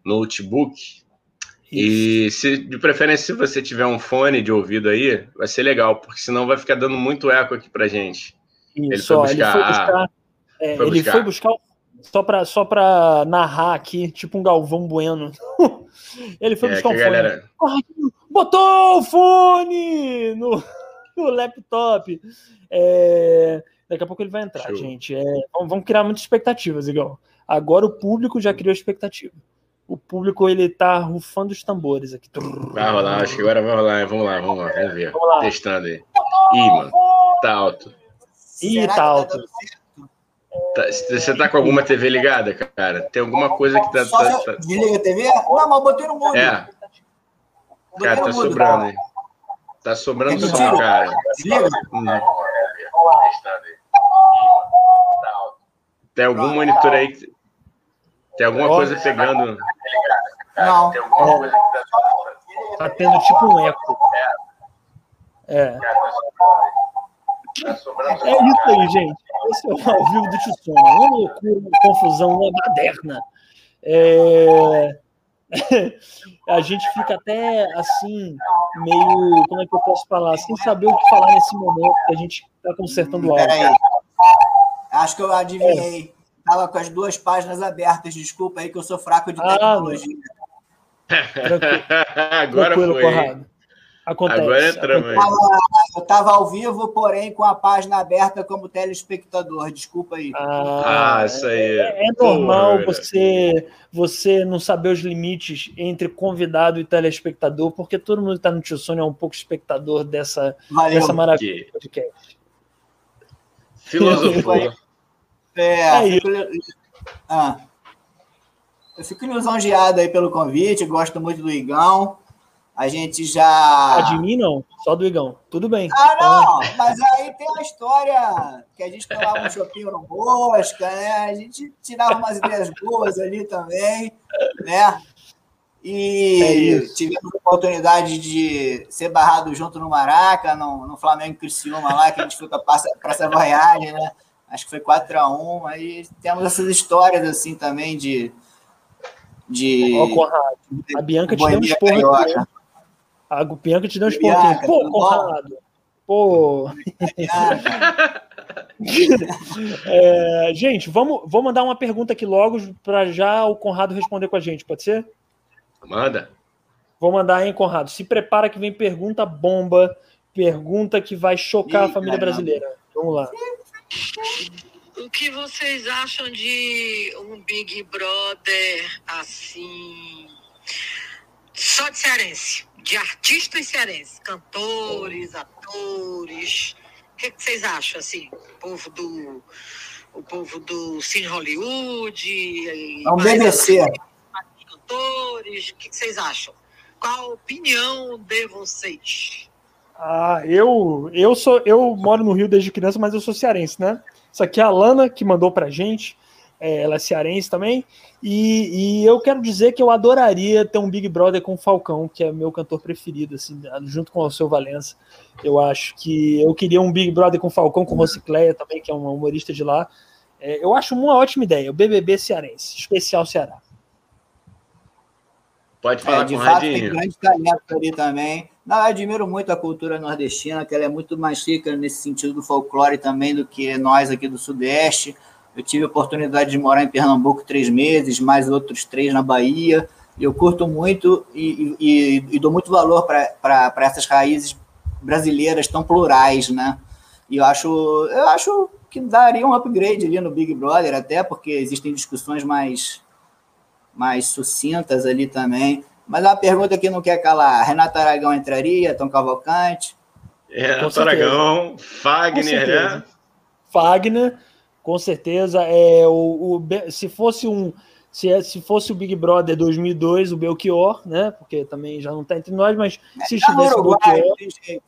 notebook e se, de preferência, se você tiver um fone de ouvido aí, vai ser legal, porque senão vai ficar dando muito eco aqui pra gente. Isso, ele foi buscar. Ele foi buscar, é, foi ele buscar. Foi buscar só para só pra narrar aqui, tipo um Galvão Bueno. ele foi é, buscar um fone. Galera... Botou o fone no, no laptop. É, daqui a pouco ele vai entrar, Show. gente. É, vamos criar muitas expectativas, igual. Agora o público já criou expectativa o público ele tá rufando os tambores aqui. Vai rolar, acho que agora vai rolar. Vamos lá, vamos lá, vamos ver. Vamos lá. Testando aí. Ih, mano, tá alto. Ih, tá, tá alto. Tá, você tá com alguma TV ligada, cara? Tem alguma coisa que tá. tá, tá... Desliga a TV? Não, mas botei no mundo. É. Cara, tá sobrando, tá? Tá sobrando Quer que eu som, cara. Desliga? Hum. Tem algum monitor aí? que- Tem alguma coisa pegando? Não. Tá tendo tipo um eco. É. É isso aí, gente. Esse é o ao vivo do Tissona. Uma loucura, uma confusão, uma baderna. É... A gente fica até assim, meio. Como é que eu posso falar? Sem saber o que falar nesse momento que a gente está consertando o áudio. Peraí. Acho que eu adivinhei. Tava com as duas páginas abertas. Desculpa aí que eu sou fraco de Ah, tecnologia. Tranquilo, Agora tranquilo, foi. Conrado. Acontece. Agora entramos aí. Eu tava ao vivo, porém com a página aberta como telespectador. Desculpa aí. Ah, Ah, isso aí. É, é normal Porra, você, você não saber os limites entre convidado e telespectador, porque todo mundo que está no Tio Sônia é um pouco espectador dessa, Valeu. dessa maravilha Que de podcast. filosofou. É, É fico... Ah. Eu fico lisonjeado aí pelo convite, gosto muito do Igão. A gente já. Ah, de mim, não, só do Igão. Tudo bem. Ah, não, mas aí tem uma história que a gente tomava um chopinho no Mosca, né? A gente tirava umas ideias boas ali também, né? É E isso. tivemos a oportunidade de ser barrado junto no Maraca, no, no Flamengo Criciúma lá, que a gente foi para essa Voyage, né? Acho que foi 4x1. Aí temos essas histórias assim também de. de Ó, Conrado, a Bianca te deu um esporro? A Bianca te deu um esporro. Pô? Conrado. Pô. É, gente, vamos, vou mandar uma pergunta aqui logo para já o Conrado responder com a gente, pode ser? Manda. Vou mandar, hein, Conrado? Se prepara que vem pergunta bomba, pergunta que vai chocar Ih, a família caramba. brasileira. Vamos lá. O que vocês acham de um Big Brother assim. Só de cearense? De artistas cearenses, cantores, atores. O que, que vocês acham, assim? O povo do. O povo do Cine Hollywood. É um BBC. Cantores. O que, que vocês acham? Qual a opinião de vocês? Ah, eu, eu sou, eu moro no Rio desde criança, mas eu sou cearense, né? Isso aqui é a Lana que mandou pra gente. É, ela é cearense também. E, e eu quero dizer que eu adoraria ter um Big Brother com o Falcão, que é meu cantor preferido, assim, junto com o seu Valença. Eu acho que eu queria um Big Brother com o Falcão, com o Rocicleia também, que é um humorista de lá. É, eu acho uma ótima ideia, o BBB cearense, especial Ceará. Pode É, falar de com fato, tem Radinho. grande talento ali também. Não, eu admiro muito a cultura nordestina, que ela é muito mais rica nesse sentido do folclore também do que nós aqui do Sudeste. Eu tive a oportunidade de morar em Pernambuco três meses, mais outros três na Bahia. Eu curto muito e, e- e dou muito valor para essas raízes brasileiras tão plurais, né? E eu acho, eu acho que daria um upgrade ali no Big Brother, até porque existem discussões mais, mais sucintas ali também. Mas é uma pergunta que não quer calar. Renato Aragão entraria, Tom Cavalcante? Renato certeza. Aragão, Fagner, né? Fagner, com certeza. É, o, o se fosse um. Se, é- se fosse o Big Brother 2002, o Belchior, né? Porque também já não está entre nós, mas se Tá no estivesse o Uruguai, Belchior. tem jeito.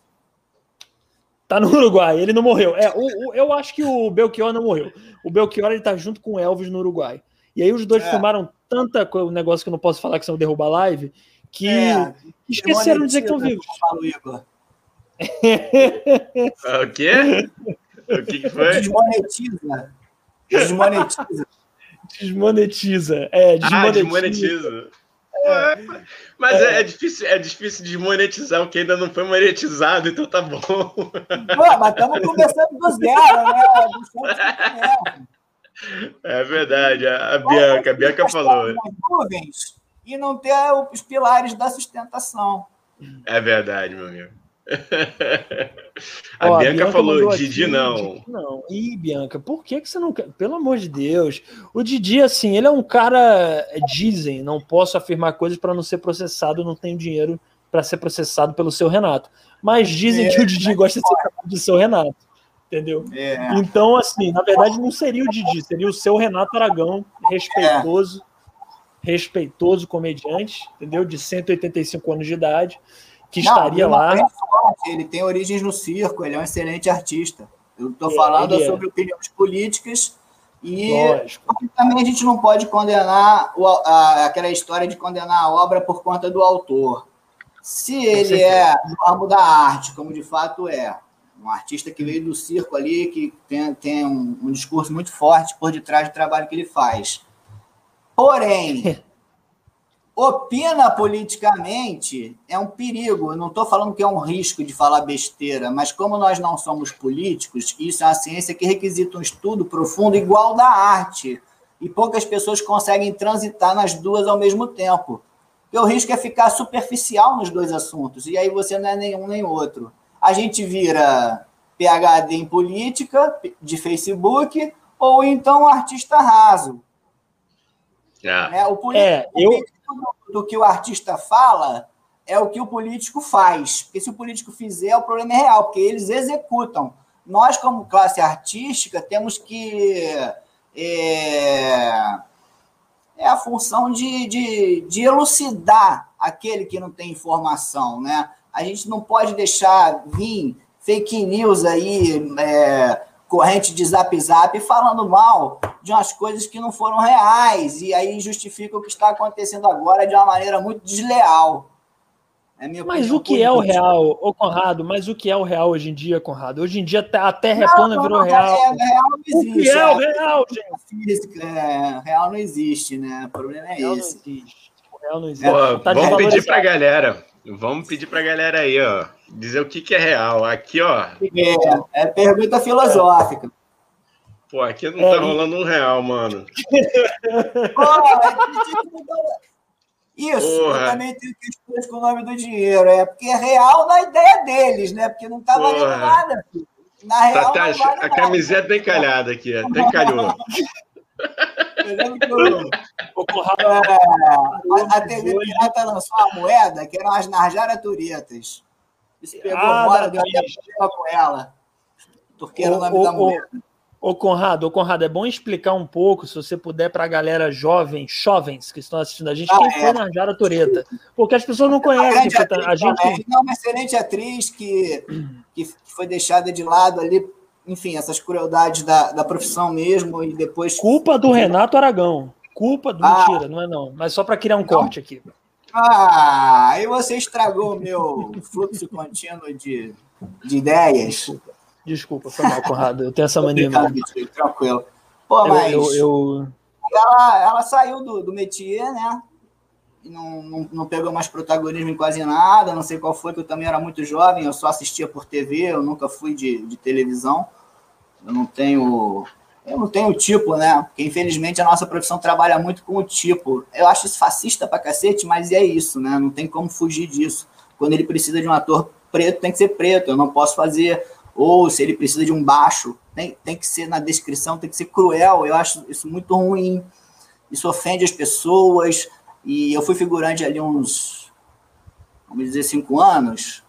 Tá no Uruguai, ele não morreu. É, o, o- eu acho que o Belchior não morreu. O Belchior ele tá junto com o Elvis no Uruguai. E aí os dois É. filmaram tanta coisa, um negócio que eu não posso falar que senão derruba a live, que É, esqueceram de dizer que estão vivos. o. Ah, quê? O que, que foi? Desmonetiza. Desmonetiza. Desmonetiza. É, Ah, desmonetiza. desmonetiza. É, mas é. é difícil, é difícil desmonetizar o que ainda não foi monetizado, então tá bom. Pô, mas estamos começando do zero, né? Do zero, É verdade, a, a Bianca, a Bianca falou. Nuvens e não ter os pilares da sustentação. É verdade, meu amigo. A Ó, Bianca falou, mandou Didi aqui, não. Didi não. Ih, Bianca, por que, que você não quer? Pelo amor de Deus. O Didi, assim, ele é um cara. Dizem, não posso afirmar coisas para não ser processado, não tenho dinheiro para ser processado pelo seu Renato. Mas dizem É, que o Didi gosta de ser tratado de seu Renato. Entendeu? É. Então, assim, na verdade, não seria o Didi, seria o seu Renato Aragão, respeitoso. respeitoso comediante, entendeu? De 185 anos de idade, que Não, estaria lá. Ele tem origens no circo, ele é um excelente artista. Eu estou é, falando é. sobre opiniões políticas e também a gente não pode condenar o, a, aquela história de condenar a obra por conta do autor. Se ele é no ramo da arte, como de fato é, um artista que veio do circo ali, que tem, tem um, um discurso muito forte por detrás do trabalho que ele faz. Porém, opina politicamente é um perigo. Eu não estou falando que é um risco de falar besteira, mas como nós não somos políticos, isso é uma ciência que requisita um estudo profundo igual da arte. E poucas pessoas conseguem transitar nas duas ao mesmo tempo. O risco é ficar superficial nos dois assuntos, e aí você não é nenhum nem outro. A gente vira PhD em política, de Facebook, ou então artista raso. É. é o político, é, eu... do que o artista fala é o que o político faz. Porque se o político fizer, o problema é real, porque eles executam. Nós, como classe artística, temos que. É, é a função de, de, de elucidar aquele que não tem informação, né? A gente não pode deixar vir fake news aí, é, corrente de zap zap falando mal de umas coisas que não foram reais e aí justifica o que está acontecendo agora de uma maneira muito desleal. É mas o que é o real, ô Conrado? Mas o que é o real hoje em dia, Conrado? Hoje em dia a Terra é plana virou real. É, real não existe, o que é, o real, gente? Física, é, real não existe, né? O problema é real esse. Não existe. O real não existe. Pô, tá vamos pedir pra galera. Vamos pedir pra galera aí, ó dizer o que, que é real. Aqui, ó. É, é pergunta filosófica. Pô, aqui não tá é. rolando um real, mano. Isso, Porra. eu também tenho questões com o nome do dinheiro. É porque é real na ideia deles, né? Porque não tá valendo nada. Na tá real, tá, tá, vale a camiseta bem calhada aqui, até encalhou. o Conrado, é, a, a TV Pirata lançou uma moeda que eram as Narjara Turetas se pegou ah, bora, deu até com ela. Porque era o nome da mulher. Ô, Conrado, ô, Conrado, é bom explicar um pouco, se você puder, para a galera jovem, jovens que estão assistindo a gente, ah, quem é. foi Narjara Tureta. Porque as pessoas não conhecem. A, tá, a gente... Não, uma excelente atriz que, que foi deixada de lado ali, enfim, essas crueldades da, da profissão mesmo, e depois. Culpa do Renato Aragão. Culpa do. Ah, Mentira, não é não. Mas só para criar um não. corte aqui. Ah, aí você estragou o meu fluxo contínuo de, de ideias. Desculpa, foi mal, Conrado. Eu tenho essa mania. Tranquilo. Pô, mas. Eu, eu, Ela, ela saiu do, do métier, né? Não, não, não, pegou mais protagonismo em quase nada. Não sei qual foi, que eu também era muito jovem. Eu só assistia por TV, eu nunca fui de, de televisão. Eu não tenho eu não tenho tipo, né? Porque infelizmente a nossa profissão trabalha muito com o tipo. Eu acho isso fascista pra cacete, mas é isso, né? Não tem como fugir disso. Quando ele precisa de um ator preto, tem que ser preto. Eu não posso fazer. Ou se ele precisa de um baixo, tem, tem que ser na descrição, tem que ser cruel. Eu acho isso muito ruim. Isso ofende as pessoas. E eu fui figurante ali uns, vamos dizer, cinco anos.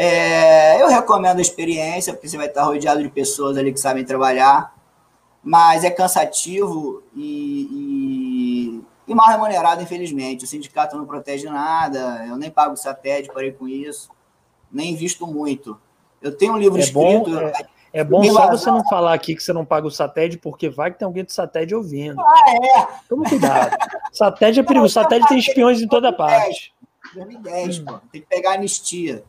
É, eu recomendo a experiência, porque você vai estar rodeado de pessoas ali que sabem trabalhar, mas é cansativo e, e, e mal remunerado, infelizmente. O sindicato não protege nada, eu nem pago satélite, parei com isso, nem visto muito. Eu tenho um livro é escrito. Bom, é, é bom só você não falar aqui que você não paga o satélite, porque vai que tem alguém do satélite ouvindo. Ah, é? Toma cuidado. satélite é perigoso. Satélite tem espiões em toda parte. 2010, hum. pô. Tem que pegar anistia.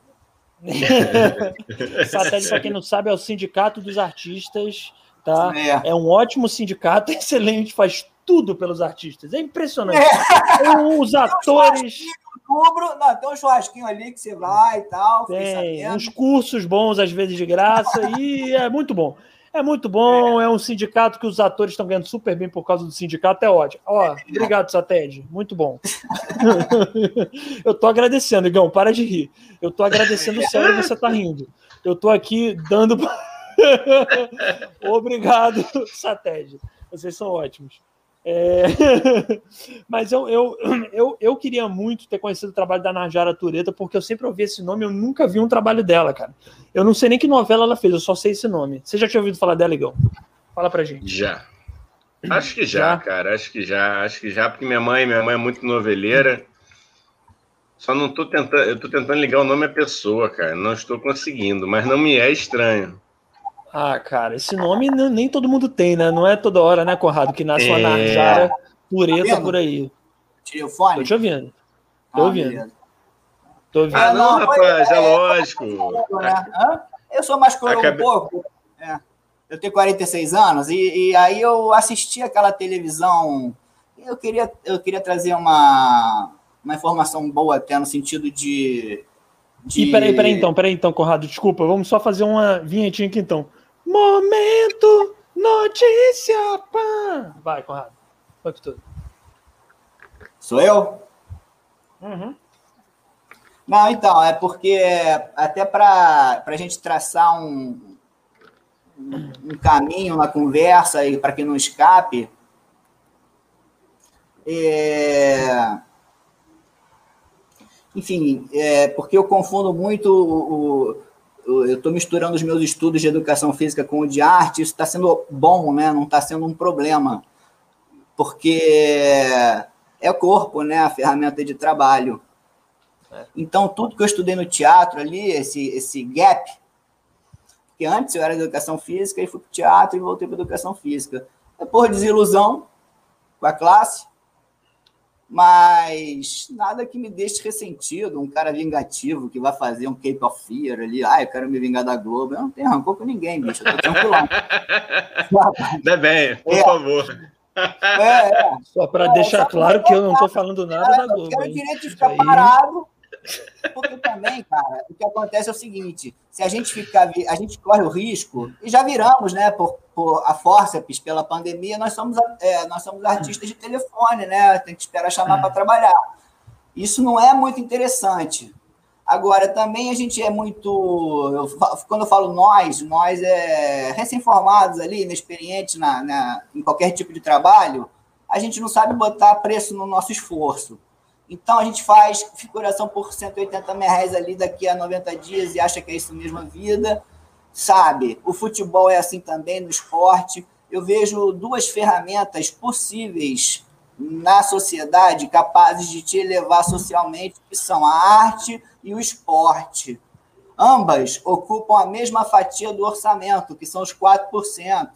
Satélite, para quem não sabe, é o Sindicato dos Artistas. Tá? É. é um ótimo sindicato, excelente, faz tudo pelos artistas. É impressionante. É. Os atores. Outubro, não, tem um churrasquinho ali que você vai e tal. Tem uns cursos bons, às vezes de graça, e é muito bom. É muito bom, é. é um sindicato que os atores estão ganhando super bem por causa do sindicato, é ótimo. Ó, obrigado, Sated, muito bom. eu tô agradecendo, Igão, para de rir. Eu tô agradecendo sério você tá rindo. Eu tô aqui dando. obrigado, Sated. Vocês são ótimos. É... Mas eu, eu, eu, eu queria muito ter conhecido o trabalho da Najara Tureta, porque eu sempre ouvi esse nome, eu nunca vi um trabalho dela, cara. Eu não sei nem que novela ela fez, eu só sei esse nome. Você já tinha ouvido falar dela, Igão? Fala pra gente. Já. Acho que já, já, cara. Acho que já. Acho que já, porque minha mãe, minha mãe é muito noveleira. Só não tô tentando. Eu tô tentando ligar o nome à pessoa, cara. Não estou conseguindo, mas não me é estranho. Ah, cara, esse nome nem todo mundo tem, né? Não é toda hora, né, Conrado, que nasce é... uma Narjara pureta tá por aí. Tirei o fone? Tô te ouvindo. Tô ah, ouvindo. Beleza. Tô ouvindo. Ah, não, rapaz, é, é lógico. Né? Eu sou mais coroa Acabei... um pouco. É. Eu tenho 46 anos e, e aí eu assisti aquela televisão. Eu queria, eu queria trazer uma, uma informação boa até no sentido de. de... E peraí, peraí então, peraí então, Conrado, desculpa, vamos só fazer uma vinhetinha aqui então. Momento notícia, pã! Vai, Conrado. Vai com tudo. Sou eu? Uhum. Não, então, é porque até para a gente traçar um, um caminho na conversa e para que não escape, é... enfim, é porque eu confundo muito o eu estou misturando os meus estudos de educação física com o de arte, isso está sendo bom, né? não está sendo um problema, porque é o corpo, né? a ferramenta de trabalho. Então, tudo que eu estudei no teatro ali, esse, esse gap, porque antes eu era de educação física e fui para o teatro e voltei para educação física. Depois, desilusão com a classe, mas nada que me deixe ressentido, um cara vingativo que vai fazer um Cape of Fear ali, ah, eu quero me vingar da Globo. Eu não tenho rancor com ninguém, bicho, eu tô tranquilão. Ainda bem, por é. favor. É, é. Só para é, deixar claro que eu não estou falando nada da Globo. Eu quero o direito de ficar parado porque também, cara, o que acontece é o seguinte: se a gente ficar, a gente corre o risco, e já viramos, né, por, por a forceps, pela pandemia, nós somos, é, nós somos artistas de telefone, né? Tem que esperar chamar para trabalhar. Isso não é muito interessante. Agora, também a gente é muito. Eu, quando eu falo nós, nós é recém-formados ali, inexperientes na, na, em qualquer tipo de trabalho, a gente não sabe botar preço no nosso esforço. Então a gente faz figuração por 180 mil reais ali daqui a 90 dias e acha que é isso mesmo a vida. Sabe? O futebol é assim também no esporte. Eu vejo duas ferramentas possíveis na sociedade capazes de te elevar socialmente, que são a arte e o esporte. Ambas ocupam a mesma fatia do orçamento, que são os 4%.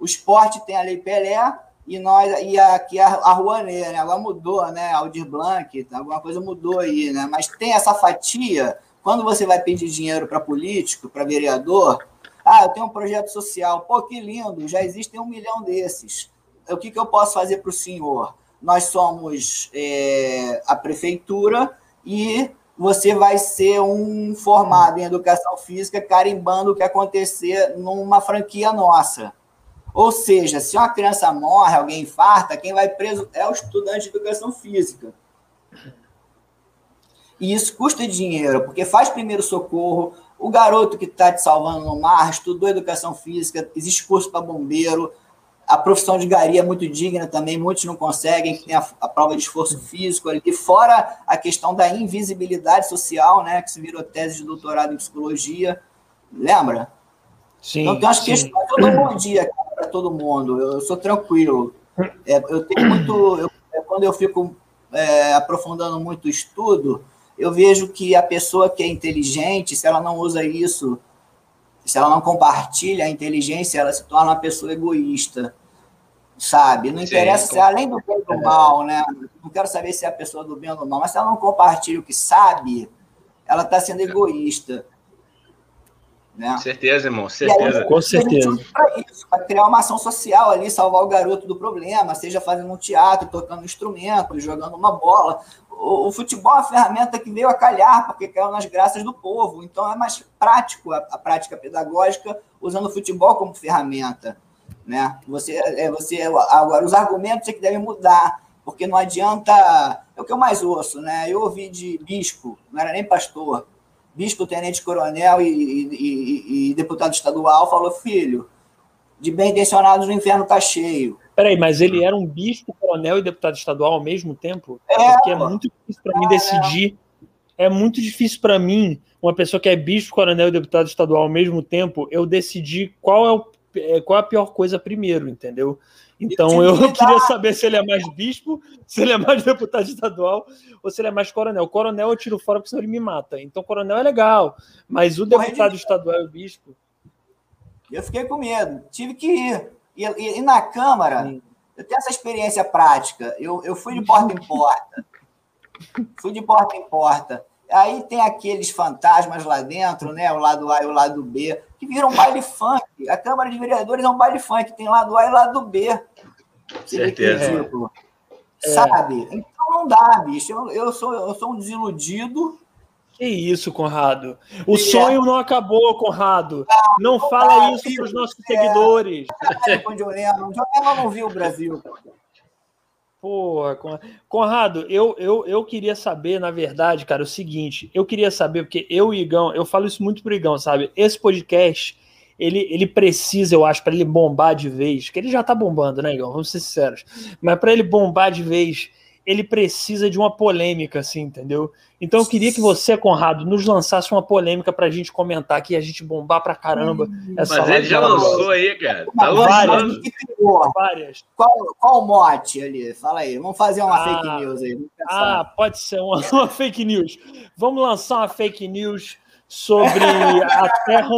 O esporte tem a Lei Pelé, e nós e aqui a, a Rouanet, né? Agora mudou, né? Aldir Blanc, alguma coisa mudou aí, né? Mas tem essa fatia, quando você vai pedir dinheiro para político, para vereador, ah, eu tenho um projeto social, pô, que lindo, já existem um milhão desses. O que, que eu posso fazer para o senhor? Nós somos é, a prefeitura e você vai ser um formado em educação física carimbando o que acontecer numa franquia nossa. Ou seja, se uma criança morre, alguém infarta, quem vai preso é o estudante de educação física. E isso custa dinheiro, porque faz primeiro socorro, o garoto que está te salvando no mar estudou educação física, existe curso para bombeiro, a profissão de gari é muito digna também, muitos não conseguem, tem a, a, prova de esforço físico ali, fora a questão da invisibilidade social, né, que se virou tese de doutorado em psicologia, lembra? Sim, então tem umas sim. questões, eu dou bom dia para todo mundo, eu, eu, sou tranquilo. É, eu tenho muito. Eu, é, quando eu fico é, aprofundando muito o estudo, eu vejo que a pessoa que é inteligente, se ela não usa isso, se ela não compartilha a inteligência, ela se torna uma pessoa egoísta. Sabe? Não interessa Sim, se é além do bem ou do mal, né? Não quero saber se é a pessoa do bem ou do mal, mas se ela não compartilha o que sabe, ela está sendo egoísta. Né? Certeza, irmão, certeza. Aí, Com certeza. Para criar uma ação social ali, salvar o garoto do problema, seja fazendo um teatro, tocando um instrumento, jogando uma bola. O, o, futebol é uma ferramenta que veio a calhar, porque caiu nas graças do povo. Então é mais prático a, a prática pedagógica usando o futebol como ferramenta. Né? Você, é, você, agora, os argumentos é que devem mudar, porque não adianta. É o que eu mais ouço, né? Eu ouvi de bispo, não era nem pastor bispo, tenente-coronel e, e, e, e, deputado estadual, falou: filho, de bem intencionados o inferno está cheio. Peraí, mas ele era um bispo, coronel e deputado estadual ao mesmo tempo? É, porque é muito difícil para mim é, decidir. É muito difícil para mim, uma pessoa que é bispo, coronel e deputado estadual ao mesmo tempo, eu decidir qual é o, é, qual é a pior coisa primeiro, entendeu? Então eu queria saber se ele é mais bispo, se ele é mais deputado estadual ou se ele é mais coronel. O coronel eu tiro fora porque senão ele me mata. Então coronel é legal, mas o deputado estadual e o bispo. Eu fiquei com medo, tive que ir. E, e, e na Câmara, Sim. eu tenho essa experiência prática. Eu, eu fui de porta em porta. fui de porta em porta. Aí tem aqueles fantasmas lá dentro, né? O lado A e o lado B, que viram um baile funk. A Câmara de Vereadores é um baile funk, tem lado A e lado B. Certeza. É. Sabe? Então não dá, bicho. Eu, eu, sou, eu sou um desiludido. Que isso, Conrado? O é. sonho não acabou, Conrado. Não, não fala isso para os nossos é. seguidores. Com o John Lennon. John Lennon não viu o Brasil. Porra, Conrado, eu, eu, eu queria saber, na verdade, cara, o seguinte, eu queria saber, porque eu e o Igão, eu falo isso muito pro Igão, sabe? Esse podcast, ele, ele precisa, eu acho, para ele bombar de vez, que ele já tá bombando, né, Igão? Vamos ser sinceros. Mas para ele bombar de vez, ele precisa de uma polêmica, assim, entendeu? Então eu queria que você, Conrado, nos lançasse uma polêmica pra gente comentar aqui, a gente bombar pra caramba. Essa Mas ele já lançou aí, cara. Tá várias. várias. Qual, qual o mote ali? Fala aí. Vamos fazer uma ah, fake news aí. Ah, pode ser uma, uma, fake news. Vamos lançar uma fake news sobre a Terra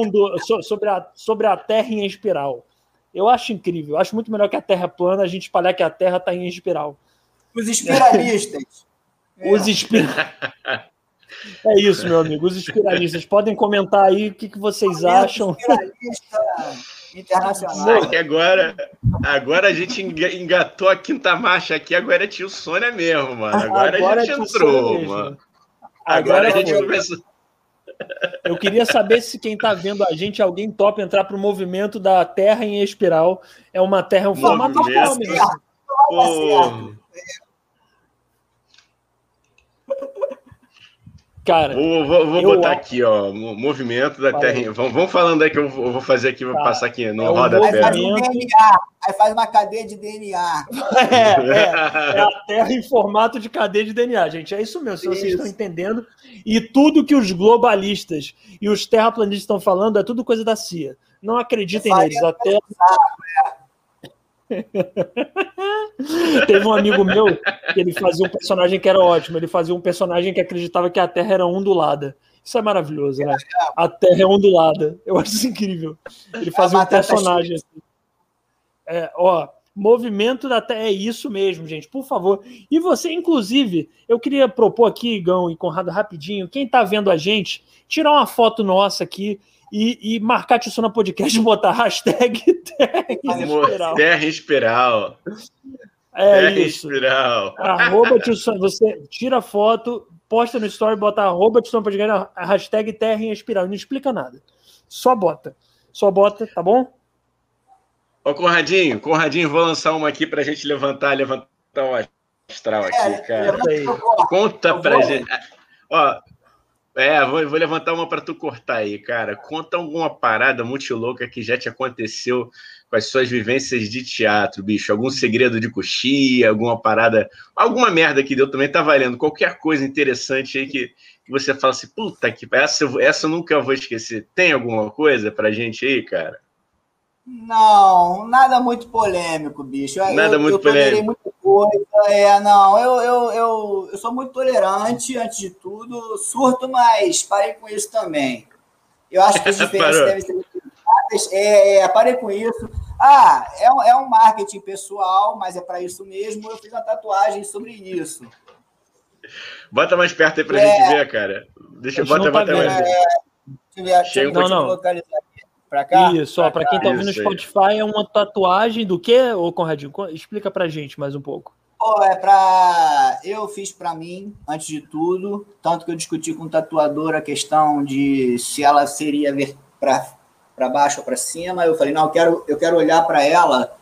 sobre a, sobre a Terra em espiral. Eu acho incrível. Eu acho muito melhor que a Terra plana a gente espalhar que a Terra está em espiral. Os espiralistas. Os espiralistas. É isso, meu amigo. Os espiralistas podem comentar aí o que, que vocês acham. internacional. que agora, agora a gente engatou a quinta marcha aqui, agora é tio Sônia mesmo, mano. Agora, agora a gente é entrou, mano. Agora, agora a gente começou. Eu queria saber se quem está vendo a gente, alguém top entrar para o movimento da Terra em espiral. É uma Terra, um formato movimento. Cara, vou, vou, vou botar acho... aqui, ó, movimento da Terra. Vamos, vamos, falando aí que eu vou fazer aqui, vou tá. passar aqui no é roda Aí faz, um DNA, aí faz uma cadeia de DNA. É, é, é, a Terra em formato de cadeia de DNA, gente. É isso mesmo, se vocês estão entendendo. E tudo que os globalistas e os terraplanistas estão falando é tudo coisa da CIA. Não acreditem neles. A Terra... Teve um amigo meu que ele fazia um personagem que era ótimo. Ele fazia um personagem que acreditava que a Terra era ondulada. Isso é maravilhoso, né? A Terra é ondulada. Eu acho isso incrível. Ele fazia um personagem assim. É, ó, movimento da Terra é isso mesmo, gente. Por favor. E você, inclusive, eu queria propor aqui, Igão e Conrado, rapidinho. Quem tá vendo a gente, tirar uma foto nossa aqui e, e marcar Tissona Podcast e botar hashtag Terra Espiral. Terra Espiral. É terra isso. Espiral. Arroba Tissona, você tira a foto, posta no story, bota arroba Tissona Podcast, hashtag Terra em Espiral. Não explica nada. Só bota. Só bota, tá bom? Ô, Conradinho, Conradinho, vou lançar uma aqui pra gente levantar, levantar o astral aqui, é, cara. Conta pra gente. Ó, é, vou, vou levantar uma para tu cortar aí, cara. Conta alguma parada muito louca que já te aconteceu com as suas vivências de teatro, bicho. Algum segredo de coxia, alguma parada, alguma merda que deu também tá valendo. Qualquer coisa interessante aí que, que você fala assim, puta que essa, essa eu nunca vou esquecer. Tem alguma coisa pra gente aí, cara? Não, nada muito polêmico, bicho. Nada eu, muito eu polêmico. Muita coisa. É, não, eu, eu, eu, eu sou muito tolerante, antes de tudo. Surto, mas parei com isso também. Eu acho que as diferenças devem ser é, é, parei com isso. Ah, é um, é um marketing pessoal, mas é para isso mesmo. Eu fiz uma tatuagem sobre isso. Bota mais perto aí para é, gente ver, cara. Deixa eu botar mais. É, deixa eu ver, deixa eu não, não. localizar Pra cá? Isso, para quem tá ouvindo no Spotify, é uma tatuagem do quê, ô Conradinho? Explica pra gente mais um pouco. Oh, é pra. Eu fiz para mim, antes de tudo, tanto que eu discuti com o tatuador a questão de se ela seria para baixo ou para cima. Eu falei, não, eu quero, eu quero olhar para ela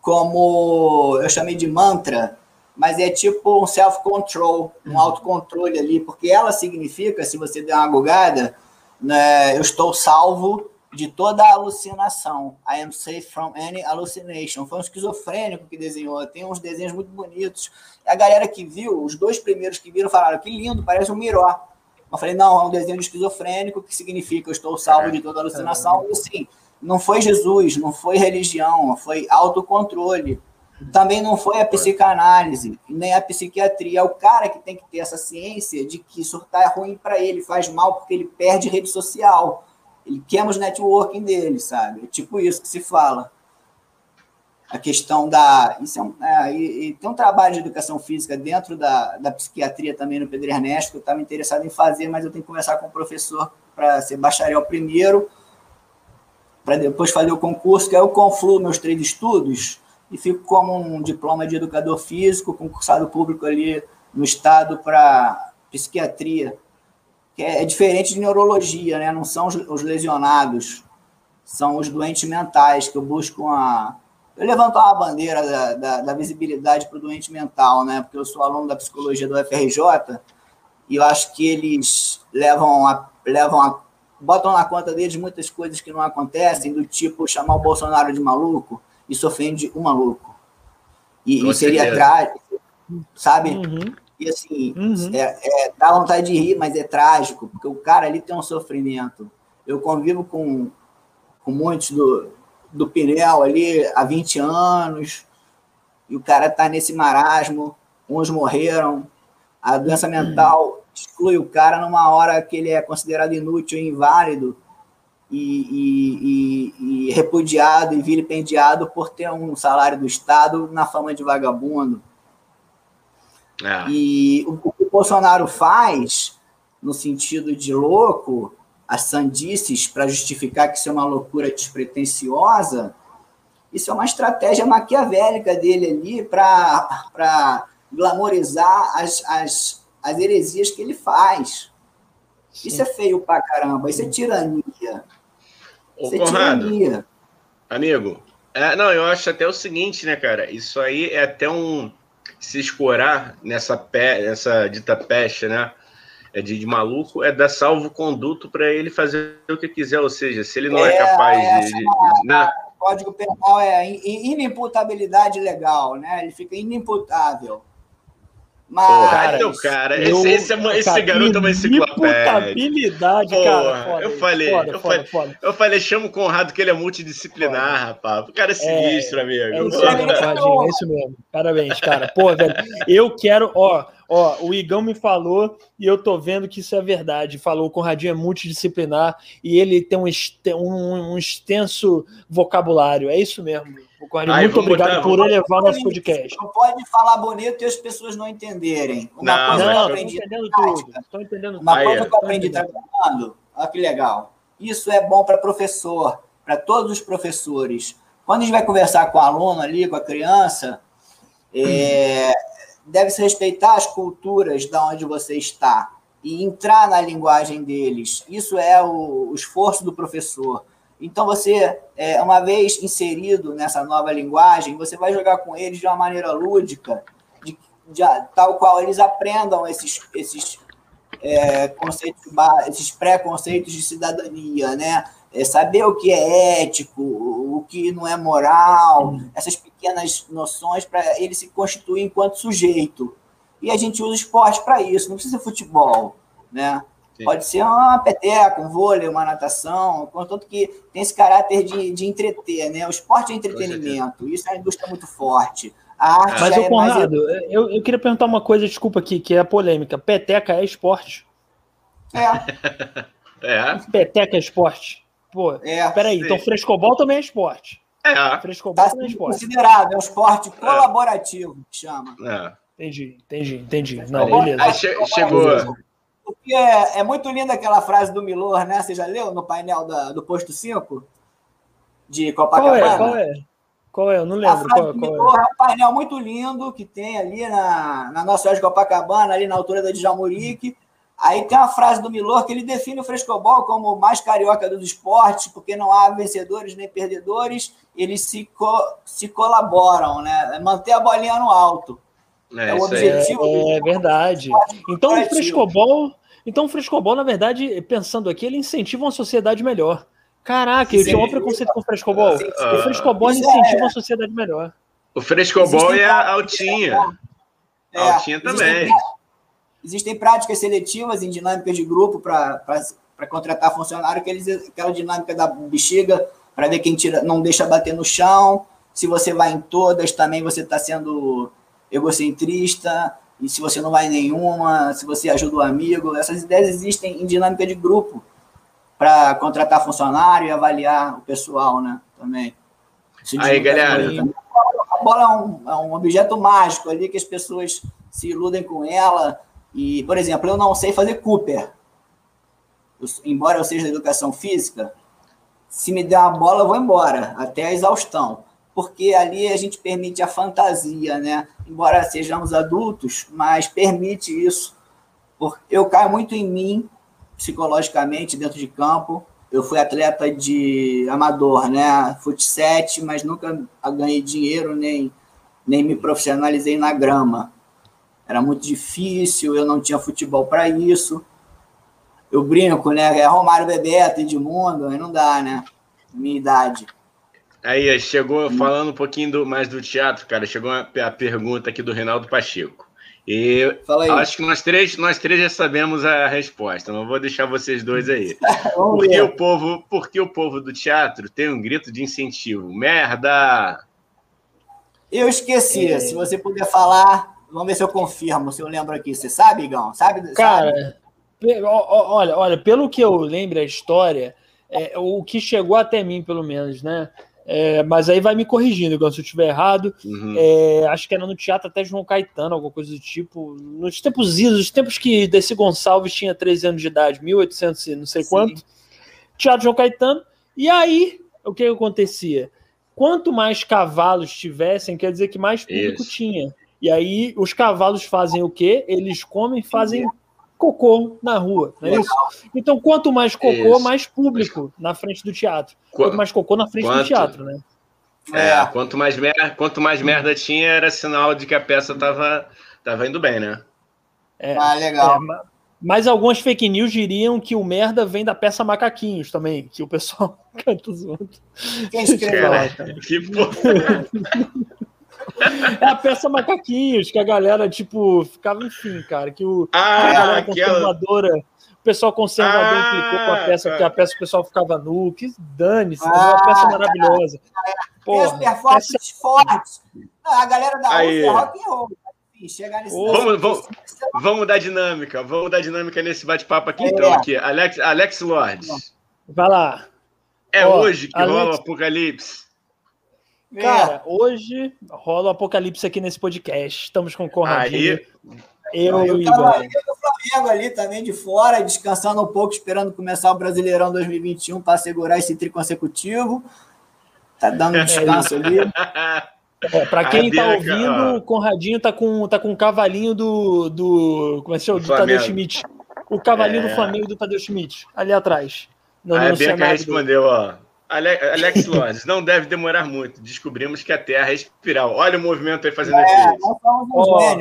como eu chamei de mantra, mas é tipo um self-control, um autocontrole ali, porque ela significa, se você der uma bugada, né, eu estou salvo de toda alucinação. I am safe from any hallucination. Foi um esquizofrênico que desenhou. Tem uns desenhos muito bonitos. A galera que viu, os dois primeiros que viram, falaram que lindo, parece um miró. Eu falei, não, é um desenho de esquizofrênico que significa eu estou salvo de toda alucinação. E assim, não foi Jesus, não foi religião, foi autocontrole. Também não foi a psicanálise, nem a psiquiatria. É o cara que tem que ter essa ciência de que surtar é ruim para ele, faz mal porque ele perde rede social. Ele queima os networking dele, sabe? É tipo isso que se fala. A questão da. Isso é, um, é e, e, tem um trabalho de educação física dentro da, da psiquiatria também no Pedro Ernesto, que eu estava interessado em fazer, mas eu tenho que conversar com o professor para ser bacharel primeiro, para depois fazer o concurso, que aí eu confluo meus três estudos e fico como um diploma de educador físico, concursado público ali no estado para psiquiatria, que é, diferente de neurologia, né? Não são os, os, lesionados, são os doentes mentais que eu busco uma eu levanto uma bandeira da, da, da visibilidade para o doente mental, né? Porque eu sou aluno da psicologia do FRJ e eu acho que eles levam a, levam a, botam na conta deles muitas coisas que não acontecem, do tipo chamar o Bolsonaro de maluco, isso ofende o maluco. E, e seria trágico, sabe? Uhum. E assim, uhum. é, é, dá vontade de rir, mas é trágico, porque o cara ali tem um sofrimento. Eu convivo com, com muitos do, do Pinel ali há 20 anos, e o cara está nesse marasmo, uns morreram, a doença mental exclui o cara numa hora que ele é considerado inútil e inválido, e, e, e, repudiado e vilipendiado por ter um salário do Estado na fama de vagabundo. É. E o, que o Bolsonaro faz, no sentido de louco, as sandices para justificar que isso é uma loucura despretensiosa, isso é uma estratégia maquiavélica dele ali para glamorizar as, as, as heresias que ele faz. Sim. Isso é feio pra caramba, isso é tirania. Ô, Isso é Conrado, tirania. amigo, é, não, eu acho até o seguinte, né, cara? Isso aí é até um se escorar nessa, pe... nessa dita peste, né? É de, de maluco, é dar salvo-conduto para ele fazer o que quiser, ou seja, se ele não é, é capaz é, de. de, né? O Código Penal é inimputabilidade legal, né? Ele fica inimputável. Mas, Porra, então, cara, eu, esse, esse, é esse garoto é uma enciclopédia. Habilidade, cara. Foda, eu falei, foda, eu, foda, falei eu falei, chama o Conrado que ele é multidisciplinar, rapaz. O cara é sinistro, é, amigo. É isso, é isso mesmo. Parabéns, cara. Pô, velho, eu quero, ó, ó, o Igão me falou e eu tô vendo que isso é verdade. Falou, o Conradinho é multidisciplinar e ele tem um, um, um extenso vocabulário. É isso mesmo. Ai, muito obrigado por elevar nosso podcast. Não pode falar bonito e as pessoas não entenderem. Uma não, coisa não, que eu aprendi entendendo tudo. Estou entendendo Uma tudo. coisa que eu aprendi trabalhando, olha que legal. Isso é bom para professor, para todos os professores. Quando a gente vai conversar com o aluno ali, com a criança, é, deve-se respeitar as culturas da onde você está e entrar na linguagem deles. Isso é o, o esforço do professor. Então, você, é, uma vez inserido nessa nova linguagem, você vai jogar com eles de uma maneira lúdica, de, de, tal qual eles aprendam esses, esses, é, conceitos, esses preconceitos de cidadania, né? É saber o que é ético, o que não é moral, essas pequenas noções para ele se constituir enquanto sujeito. E a gente usa esporte para isso, não precisa ser futebol, né? Sim. Pode ser uma peteca, um vôlei, uma natação, contanto que tem esse caráter de, de entreter, né? O esporte é entretenimento, isso é uma indústria muito forte. A arte Mas, é Conrado, mais... eu, eu queria perguntar uma coisa, desculpa aqui, que é polêmica. Peteca é esporte? É. é. Peteca é esporte? Pô, é, peraí, sim. então frescobol também é esporte. É. Frescobol tá também é esporte. Considerado, é um esporte colaborativo, que chama. É. Entendi, entendi, entendi. Não, beleza. Aí chegou, porque é, é, muito linda aquela frase do Milor, né? Você já leu no painel da, do posto 5? De Copacabana? Qual é? Qual é? Qual é? Eu não lembro. A qual, qual Milor é? é? um painel muito lindo que tem ali na, na nossa cidade de Copacabana, ali na altura da Djamurique. Aí tem a frase do Milor que ele define o frescobol como o mais carioca dos esportes, porque não há vencedores nem perdedores, eles se, co se colaboram, né? Manter a bolinha no alto. É, é o objetivo. É, é verdade. Então o frescobol, então o frescobol, na verdade, pensando aqui, ele incentiva uma sociedade melhor. Caraca, eu tinha um preconceito com o frescobol. o frescobol incentiva é. uma sociedade melhor. O frescobol é a altinha. É, altinha também. Existem, existem práticas seletivas em dinâmicas de grupo para contratar funcionário, que eles, aquela dinâmica da bexiga para ver quem tira, não deixa bater no chão. Se você vai em todas, também você está sendo egocentrista. E se você não vai nenhuma, se você ajuda o amigo, essas ideias existem em dinâmica de grupo para contratar funcionário e avaliar o pessoal, né? Também. Aí, galera. A bola é um, é um objeto mágico ali que as pessoas se iludem com ela. E, por exemplo, eu não sei fazer Cooper. Eu, embora eu seja da educação física, se me der uma bola, eu vou embora, até a exaustão. Porque ali a gente permite a fantasia, né? Embora sejamos adultos, mas permite isso. Eu caio muito em mim, psicologicamente, dentro de campo. Eu fui atleta de amador, né? Futsal, mas nunca ganhei dinheiro, nem, nem me profissionalizei na grama. Era muito difícil, eu não tinha futebol para isso eu brinco, né? É Romário Bebeto, Edmundo, aí não dá, né? Minha idade. Aí, chegou falando um pouquinho do, mais do teatro, cara. Chegou a, a pergunta aqui do Reinaldo Pacheco. E acho que nós três, nós três já sabemos a resposta. Não vou deixar vocês dois aí. por que o povo, por que o povo do teatro tem um grito de incentivo? Merda! Eu esqueci. É... Se você puder falar, vamos ver se eu confirmo, se eu lembro aqui. Você sabe, Igão? Sabe? Cara, sabe? Olha, olha, pelo que eu lembro a história, é, o que chegou até mim, pelo menos, né? É, mas aí vai me corrigindo, se eu estiver errado. Uhum. É, acho que era no teatro até João Caetano, alguma coisa do tipo. Nos tempos idos, os tempos que Desi Gonçalves tinha 13 anos de idade, 1800 e não sei Sim. quanto. Teatro João Caetano. E aí, o que, que acontecia? Quanto mais cavalos tivessem, quer dizer que mais público Isso. tinha. E aí, os cavalos fazem o quê? Eles comem, fazem cocô na rua, não é isso? Então, quanto mais cocô, isso. mais público na frente do teatro. Quanto mais cocô na frente quanto... do teatro, né? É, é, quanto mais, merda, quanto mais merda tinha, era sinal de que a peça tava, tava indo bem, né? É, ah, legal. É, mas algumas fake news diriam que o merda vem da peça Macaquinhos também, que o pessoal canta zoando. Quem escreveu? que porra. É a peça Macaquinhos, que a galera, tipo, ficava, enfim, cara, que o, ah, a galera conservadora, o pessoal conservador ah, implicou com a peça, porque a peça o pessoal ficava nu, que dane-se, ah, é uma peça maravilhosa. Porra, performances peça... fortes. a galera da Aí. é rock and roll. Vamos, vamos, vamos dar dinâmica, vamos dar dinâmica nesse bate-papo aqui, é. então, aqui. Alex, Alex Lordes. Vai lá. É Ó, hoje que Alex... rola o apocalipse. Cara, hoje rola o apocalipse aqui nesse podcast. Estamos com o Conradinho. Eu, eu e o Flamengo ali também de fora, descansando um pouco, esperando começar o Brasileirão 2021 para segurar esse tri consecutivo. Tá dando um descanso ali. É, para quem está ouvindo, o Conradinho tá com, tá com o cavalinho do. do como é que chama? Do Tadeu Schmidt. O cavalinho é... do Flamengo do Tadeu Schmidt, ali atrás. No, a Bianca respondeu, do... Alex Lodge, não deve demorar muito. Descobrimos que a Terra é espiral. Olha o movimento aí fazendo é, efeito. Ó,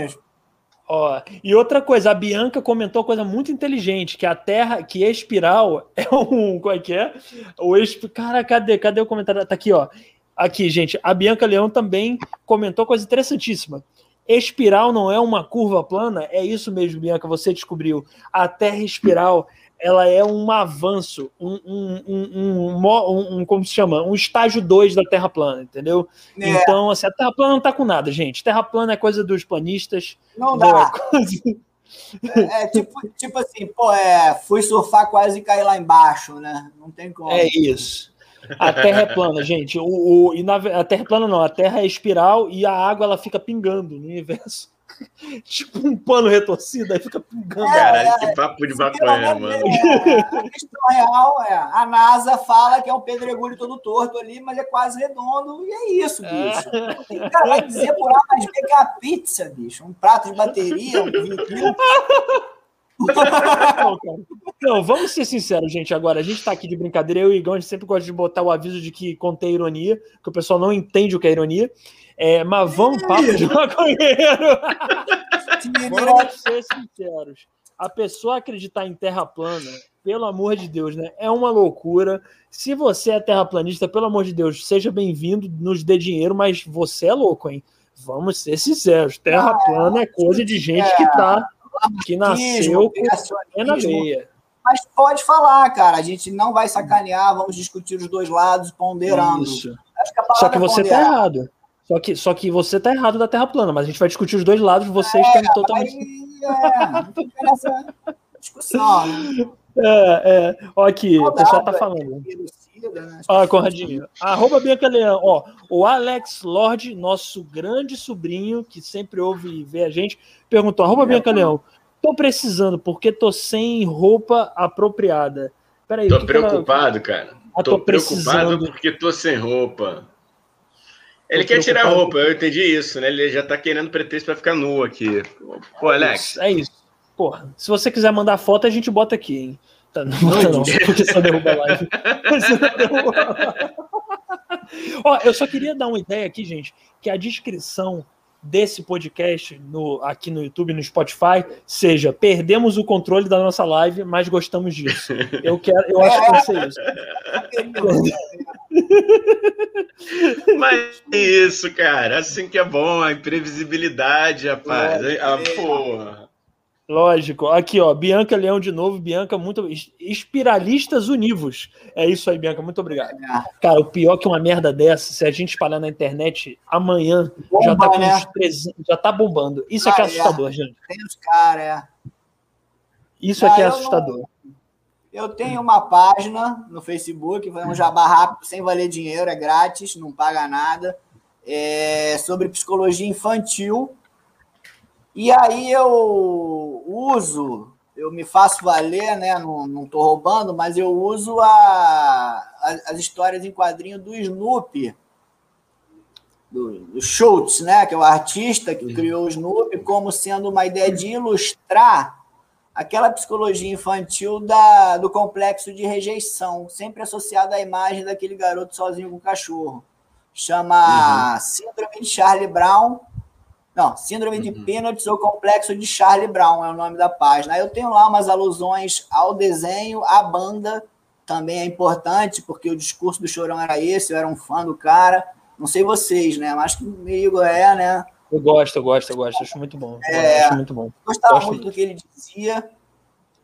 ó, e outra coisa, a Bianca comentou uma coisa muito inteligente, que a Terra, que é espiral, é um. Qual é que é? O exp... Cara, cadê? Cadê o comentário? Tá aqui, ó. Aqui, gente. A Bianca Leão também comentou coisa interessantíssima. Espiral não é uma curva plana? É isso mesmo, Bianca, você descobriu. A Terra espiral ela é um avanço, um, um, um, um, como se chama? Um estágio 2 da Terra plana, entendeu? É. Então, assim, a Terra plana não tá com nada, gente. Terra plana é coisa dos planistas. Não dá. É, é, tipo, tipo assim, pô, é, fui surfar quase e caí lá embaixo, né? Não tem como. É isso. A Terra é plana, gente. O, o, e na, a Terra é plana não, a Terra é espiral e a água ela fica pingando no universo. tipo um pano retorcido, aí fica pingando. É, Caralho, é, que papo de maconha, mano. É, a questão real é, a NASA fala que é um pedregulho todo torto ali, mas é quase redondo, e é isso, é. bicho. É. cara vai dizer por A mais B que é uma pizza, bicho. Um prato de bateria, um vinho. Não, não, vamos ser sinceros, gente. Agora, a gente está aqui de brincadeira. Eu e o Igão, a gente sempre gosta de botar o aviso de que contém ironia, que o pessoal não entende o que é ironia. É, mas vamos papo de maconheiro. vamos ser sinceros. A pessoa acreditar em terra plana, pelo amor de Deus, né? É uma loucura. Se você é terraplanista, pelo amor de Deus, seja bem-vindo, nos dê dinheiro, mas você é louco, hein? Vamos ser sinceros. Terra plana é coisa de gente que tá que nasceu com na veia. Mas pode falar, cara. A gente não vai sacanear, vamos discutir os dois lados, ponderando. Isso. Que só que você está errado. Só que, só que você está errado da Terra plana, mas a gente vai discutir os dois lados, vocês é, estão totalmente. Aí, é, discussão? É, é. Ó, aqui, o pessoal tá falando. Né? Ó, Conradinho. Arroba Bianca Leão. Ó, o Alex Lorde, nosso grande sobrinho, que sempre ouve e vê a gente, perguntou: arroba Bianca Leão, tô precisando porque tô sem roupa apropriada. Peraí, tô preocupado, ela... cara. Ah, tô, tô preocupado porque tô sem roupa. Ele quer tirar a roupa, eu entendi isso, né? Ele já tá querendo pretexto para ficar nu aqui. Pô, Alex. É isso. Porra, se você quiser mandar foto, a gente bota aqui, hein? Tá, não bota não, porque só derruba a live. Ó, eu só queria dar uma ideia aqui, gente, que a descrição desse podcast no, aqui no YouTube, no Spotify, seja perdemos o controle da nossa live, mas gostamos disso. Eu quero, eu acho que vai ser isso. Mas é isso, cara, assim que é bom, a imprevisibilidade, rapaz. É, ah, porra. Lógico. Aqui, ó, Bianca Leão de novo. Bianca, muito. Espiralistas univos. É isso aí, Bianca. Muito obrigado. Cara, o pior que uma merda dessa, se a gente espalhar na internet, amanhã Bomba, já tá com né? 300, já tá bombando. Isso ah, é que é assustador, é. gente. Tem os caras, é. Isso aqui é assustador. Não... Eu tenho uma página no Facebook, vai um jabá rápido, sem valer dinheiro, é grátis, não paga nada. É sobre psicologia infantil e aí eu uso, eu me faço valer, né? Não estou roubando, mas eu uso a, a, as histórias em quadrinho do Snoopy, do, do, Schultz, né? Que é o artista que criou o Snoopy, como sendo uma ideia de ilustrar aquela psicologia infantil da, do complexo de rejeição, sempre associada à imagem daquele garoto sozinho com o cachorro. Chama uhum. Síndrome de Charlie Brown não, Síndrome de uhum. Peanuts ou Complexo de Charlie Brown é o nome da página. Eu tenho lá umas alusões ao desenho, à banda, também é importante, porque o discurso do Chorão era esse, eu era um fã do cara. Não sei vocês, né? Mas que comigo é, né? Eu gosto, eu gosto, eu gosto, acho muito bom. É, acho muito bom. Gostava gosto muito do que ele dizia.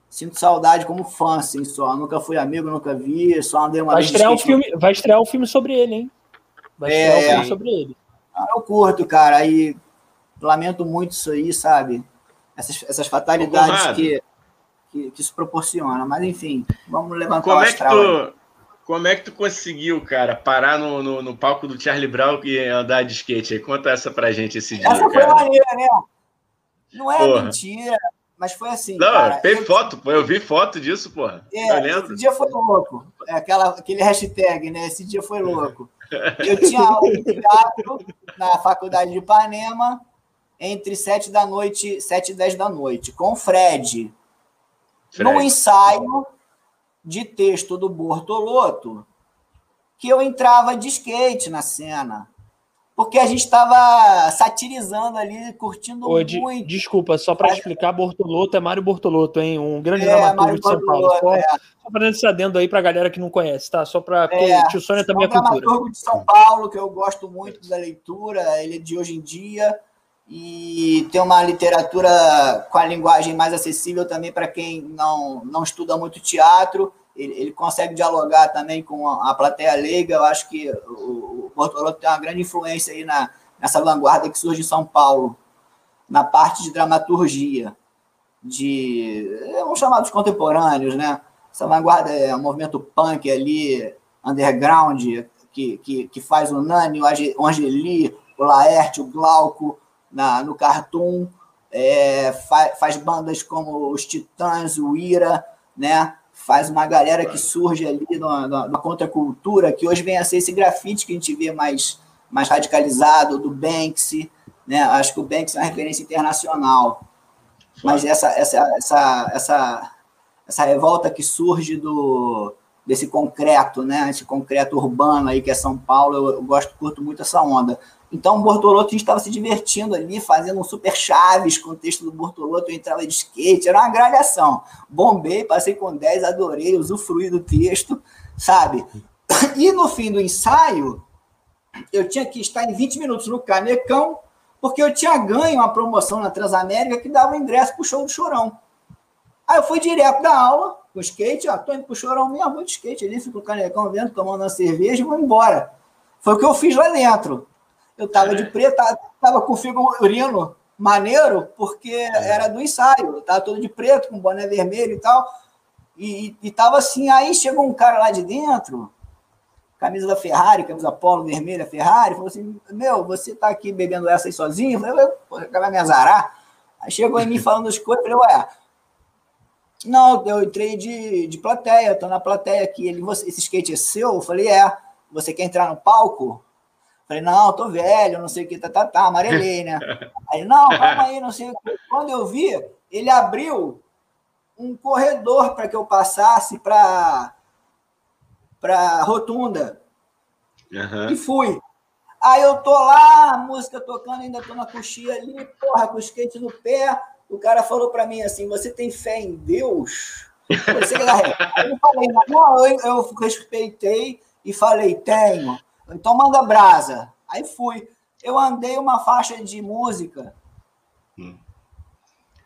Sinto saudade como fã, assim, só. Nunca fui amigo, nunca vi, só andei uma vai vez. Estrear um filme, vai estrear um filme sobre ele, hein? Vai estrear é, um filme sobre ele. Eu curto, cara. Aí lamento muito isso aí, sabe? Essas, essas fatalidades que, que, que, isso proporciona. Mas, enfim, vamos levantar como o astral. É que tu, como é que tu conseguiu, cara, parar no, no, no, palco do Charlie Brown e andar de skate? Aí, conta essa pra gente esse dia, Essa foi maneira, né? Não é porra. mentira, mas foi assim, Não, cara. tem eu... foto, pô, eu vi foto disso, porra. É, esse dia foi louco. É, aquela, aquele hashtag, né? Esse dia foi louco. Eu tinha aula de teatro na faculdade de Ipanema, entre 7 da noite, 7 e 10 da noite, com Fred, Fred. num ensaio de texto do Bortoloto, que eu entrava de skate na cena. Porque a gente estava satirizando ali, curtindo Ô, muito. desculpa, só para explicar, Bortoloto é Mário Bortoloto, hein? Um grande é, dramaturgo de São Paulo. Só, é. só para esse adendo aí para a galera que não conhece, tá? Só para. É, tio Sônia também é, é cultura. dramaturgo de São Paulo, que eu gosto muito da leitura, ele é de hoje em dia e tem uma literatura com a linguagem mais acessível também para quem não, não estuda muito teatro. Ele, ele, consegue dialogar também com a, plateia leiga. Eu acho que o, o Bortolotto tem uma grande influência aí na, nessa vanguarda que surge em São Paulo, na parte de dramaturgia, de vamos chamar dos contemporâneos, né? Essa vanguarda é um movimento punk ali, underground, que, que, que faz o Nani, o Angeli, o Laerte, o Glauco, na, no Cartoon, é, faz, faz bandas como os Titãs, o Ira, né? faz uma galera que surge ali na contracultura, que hoje vem a ser esse grafite que a gente vê mais, mais radicalizado, do Banksy, né? Acho que o Banksy é uma referência internacional. Mas essa, essa, essa, essa, essa revolta que surge do, desse concreto, né? Esse concreto urbano aí que é São Paulo, eu, eu gosto, curto muito essa onda. Então o Bortolotto estava se divertindo ali, fazendo um super chaves com o texto do Bortolotto, eu entrava de skate, era uma gralhação. Bombei, passei com 10, adorei, usufruí do texto, sabe? E no fim do ensaio, eu tinha que estar em 20 minutos no Canecão, porque eu tinha ganho uma promoção na Transamérica que dava ingresso para o show do Chorão. Aí eu fui direto da aula, com skate, ó, tô indo pro chorão mesmo, vou de skate ali, fico com o canecão vendo, tomando uma cerveja e vou embora. Foi o que eu fiz lá dentro. Eu tava de preto, tava com figurino maneiro, porque era do ensaio. Eu tava todo de preto, com boné vermelho e tal. E, e tava assim, aí chegou um cara lá de dentro, camisa da Ferrari, camisa polo vermelha Ferrari, falou assim: Meu, você tá aqui bebendo essa aí sozinho? Eu falei, pô, vai me azarar. Aí chegou em mim falando as coisas, eu falei, ué, não, eu entrei de, de plateia, tô na plateia aqui. Ele, você, esse skate é seu? Eu falei, é. Você quer entrar no palco? Eu falei, não, tô velho, não sei o que, tá, tá, tá, amarelei, né? Aí, não, calma aí, não sei o que. Quando eu vi, ele abriu um corredor para que eu passasse para para rotunda. Uhum. E fui. Aí eu tô lá, música tocando, ainda tô na coxinha ali, porra, com o skate no pé. O cara falou para mim assim: Você tem fé em Deus? Você Aí eu falei: Não, eu, eu respeitei e falei: Tenho. Então manda brasa. Aí fui. Eu andei uma faixa de música. Hum.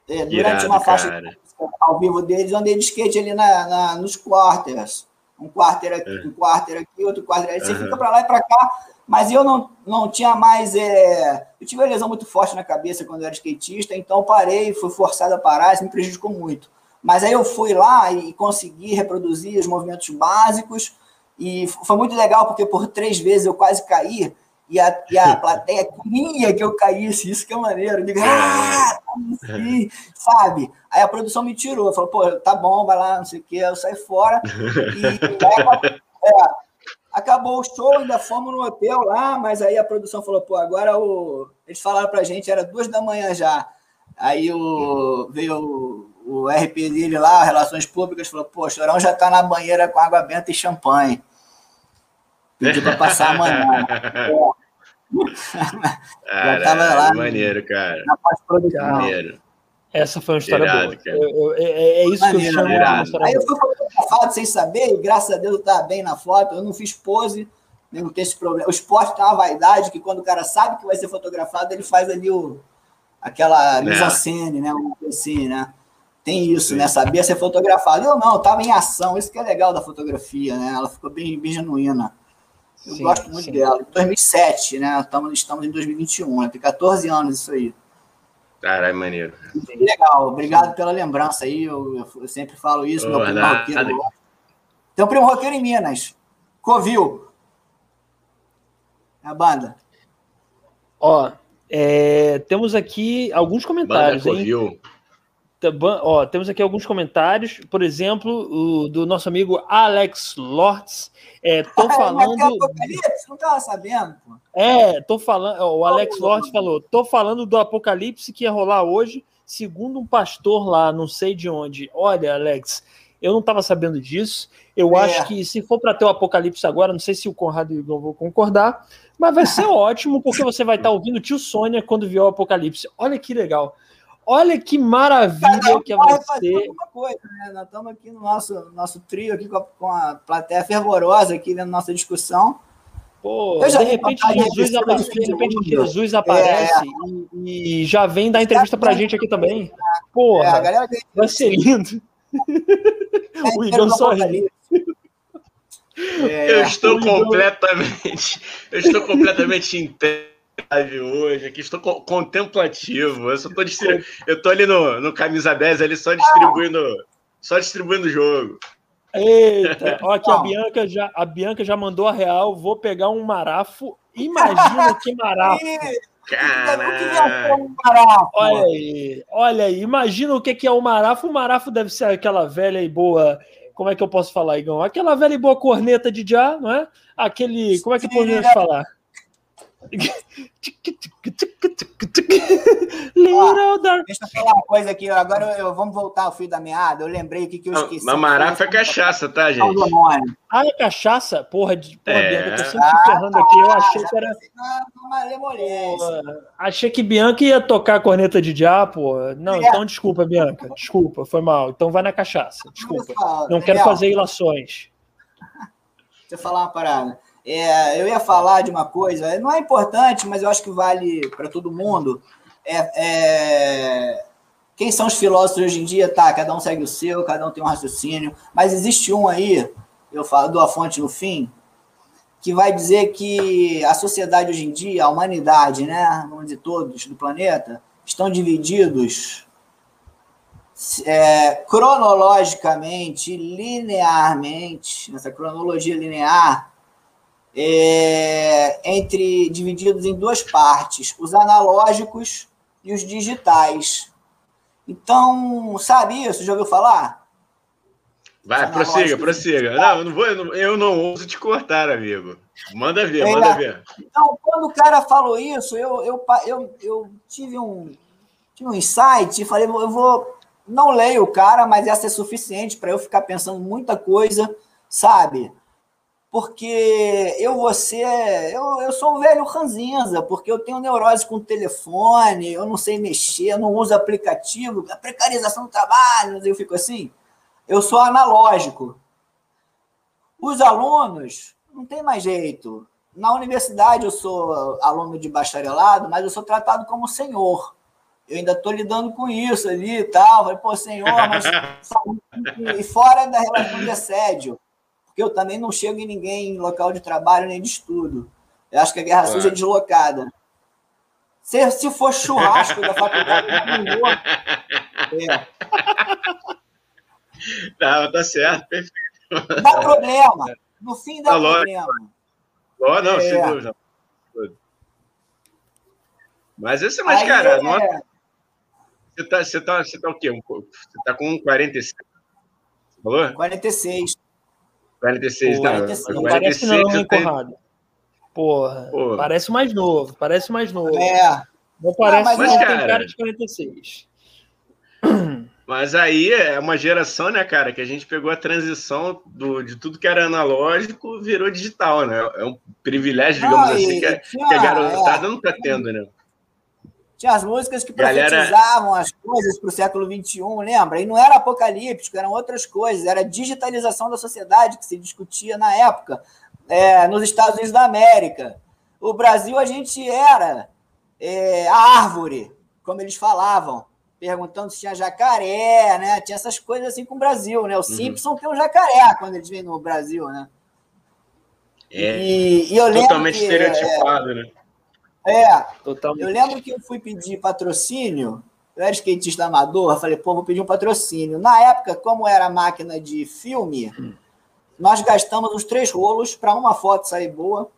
É, durante Irado, uma faixa música ao vivo deles, andei de skate ali na, na nos quarters um quarter aqui, é. um quarter aqui, outro quarter ali. Você uhum. fica para lá e para cá. Mas eu não, não tinha mais. É... Eu tive uma lesão muito forte na cabeça quando eu era skatista, então parei, fui forçado a parar, isso me prejudicou muito. Mas aí eu fui lá e consegui reproduzir os movimentos básicos, e foi muito legal, porque por três vezes eu quase caí, e a, e a plateia queria que eu caísse, isso que é maneiro. Eu digo, ah, assim, sabe? Aí a produção me tirou, falou, pô, tá bom, vai lá, não sei o quê, eu saí fora. E aí, é, acabou o show, ainda fomos no hotel lá, mas aí a produção falou, pô, agora o. Eles falaram pra gente, era duas da manhã já. Aí o, veio o, RP dele lá, Relações Públicas, falou, pô, o Chorão já tá na banheira com água benta e champanhe. Pediu para passar amanhã. já tava lá. Maneiro, cara. Na pós-produção. Maneiro. Essa foi uma história irado, boa. Eu, eu, é, é, isso maneiro, que eu chamo de uma história Aí eu fui fotografado sem saber, e graças a Deus eu estava bem na foto, eu não fiz pose, não tem esse problema. O esporte tem uma vaidade que quando o cara sabe que vai ser fotografado, ele faz ali o, aquela mise-en-scène, né? Assim, né? Tem isso, Sim. né? Sabia ser fotografado. Eu não, estava em ação, isso que é legal da fotografia, né? Ela ficou bem, bem genuína. Eu sim, gosto muito sim. dela. Em 2007, né? Estamos, estamos em 2021, né? tem 14 anos isso aí. Caralho, maneiro. Legal, obrigado pela lembrança aí. Eu, eu sempre falo isso. Oh, meu primo roqueiro. Tem um primo roqueiro em Minas, Covil. A banda. Ó, é, temos aqui alguns comentários, banda hein? Covil. Ó, temos aqui alguns comentários, por exemplo, o do nosso amigo Alex Lortz. É, tô falando. Apocalipse? Não estava sabendo. Pô. É, tô falando. O Alex oh, Lortz falou: tô falando do apocalipse que ia rolar hoje, segundo um pastor lá, não sei de onde. Olha, Alex, eu não estava sabendo disso. Eu é. acho que se for para ter o apocalipse agora, não sei se o Conrado e o Igor vão concordar, mas vai ser ótimo, porque você vai estar tá ouvindo o tio Sônia quando vier o apocalipse. Olha que legal. Olha que maravilha que é você. Coisa, né? Nós estamos aqui no nosso, nosso trio aqui com a, com a plateia fervorosa aqui na nossa discussão. Pô, de repente, Jesus, aparece, de repente Jesus aparece é. e, e, já vem dar entrevista pra gente aqui também. Porra, é, vai ser lindo. É, o Igor sorri. É, eu estou completamente, eu estou completamente inteiro live hoje, aqui estou contemplativo. Eu só tô distribu... eu tô ali no, no camisa 10 ali só distribuindo, só distribuindo o jogo. Eita, ó, aqui a Bianca já a Bianca já mandou a real, vou pegar um marafo. Imagina que marafo. Olha aí, olha aí, imagina o que é o marafo. O marafo deve ser aquela velha e boa como é que eu posso falar, Igão? Aquela velha e boa corneta de já, não é? Aquele, como é que podemos falar? Little Dark. Deixa eu falar uma coisa aqui. Agora eu, vamos voltar ao fio da meada. Eu lembrei o que, que eu esqueci. Mamarafa é cachaça, tá, gente? Ah, é cachaça? Porra, de, porra é. Bianca, eu tô sempre ah, ferrando aqui. Eu achei que era. Achei que Bianca ia tocar a corneta de já, pô. Não, é. então desculpa, Bianca. Desculpa, foi mal. Então vai na cachaça. Desculpa. Não quero fazer ilações. Deixa eu falar uma parada. É, eu ia falar de uma coisa, não é importante, mas eu acho que vale para todo mundo. É, é, quem são os filósofos hoje em dia? Tá, cada um segue o seu, cada um tem um raciocínio, mas existe um aí, eu falo, dou a fonte no fim, que vai dizer que a sociedade hoje em dia, a humanidade, né, vamos dizer, todos do planeta, estão divididos é, cronologicamente, linearmente, nessa cronologia linear, é, entre divididos em duas partes, os analógicos e os digitais. Então, sabe isso? Já ouviu falar? Vai, prossiga, prossiga. Não, eu não vou, eu não, eu não ouso te cortar, amigo. Manda ver, é, manda ver. Então, quando o cara falou isso, eu, eu, eu, eu tive, um, tive um insight e falei, eu vou. Não leio o cara, mas essa é suficiente para eu ficar pensando muita coisa, sabe? Porque eu você eu, eu sou um velho ranzinza, porque eu tenho neurose com telefone, eu não sei mexer, eu não uso aplicativo, a precarização do trabalho, eu fico assim. Eu sou analógico. Os alunos não tem mais jeito. Na universidade eu sou aluno de bacharelado, mas eu sou tratado como senhor. Eu ainda estou lidando com isso ali e tal. Falei, pô, senhor, mas e fora da relação de assédio porque eu também não chego em ninguém em local de trabalho nem de estudo. Eu acho que a guerra suja é deslocada. Se, se for churrasco da faculdade, não é. Não, tá certo, perfeito. Dá problema. No fim dá tá problema. Oh, não, é. sem dúvida. Mas esse é mais, Aí, cara, é... não... você, tá, você, tá, você tá o quê? Você tá com 46? Falou? 46. 46, Pô, não. 46. Não parece não, hein, Conrado? Porra, Pô. parece mais novo, parece mais novo. É. Não parece, não, mas, mas cara, tem cara de 46. Mas aí é uma geração, né, cara, que a gente pegou a transição do, de tudo que era analógico virou digital, né? É um privilégio, digamos não, assim, que, a, que a garotada é, não tá tendo, né? Tinha as músicas que profetizavam Galera... as coisas para o século XXI, lembra? E não era apocalíptico, eram outras coisas. Era a digitalização da sociedade que se discutia na época, é, nos Estados Unidos da América. O Brasil, a gente era é, a árvore, como eles falavam, perguntando se tinha jacaré, né? Tinha essas coisas assim com o Brasil, né? O uhum. Simpson tem um jacaré quando eles vêm no Brasil, né? É, e, e eu totalmente que, estereotipado, é, né? É. Totalmente. Eu lembro que eu fui pedir patrocínio, eu era skatista amador, falei, pô, vou pedir um patrocínio. Na época, como era máquina de filme, hum. nós gastamos os três rolos para uma foto sair boa,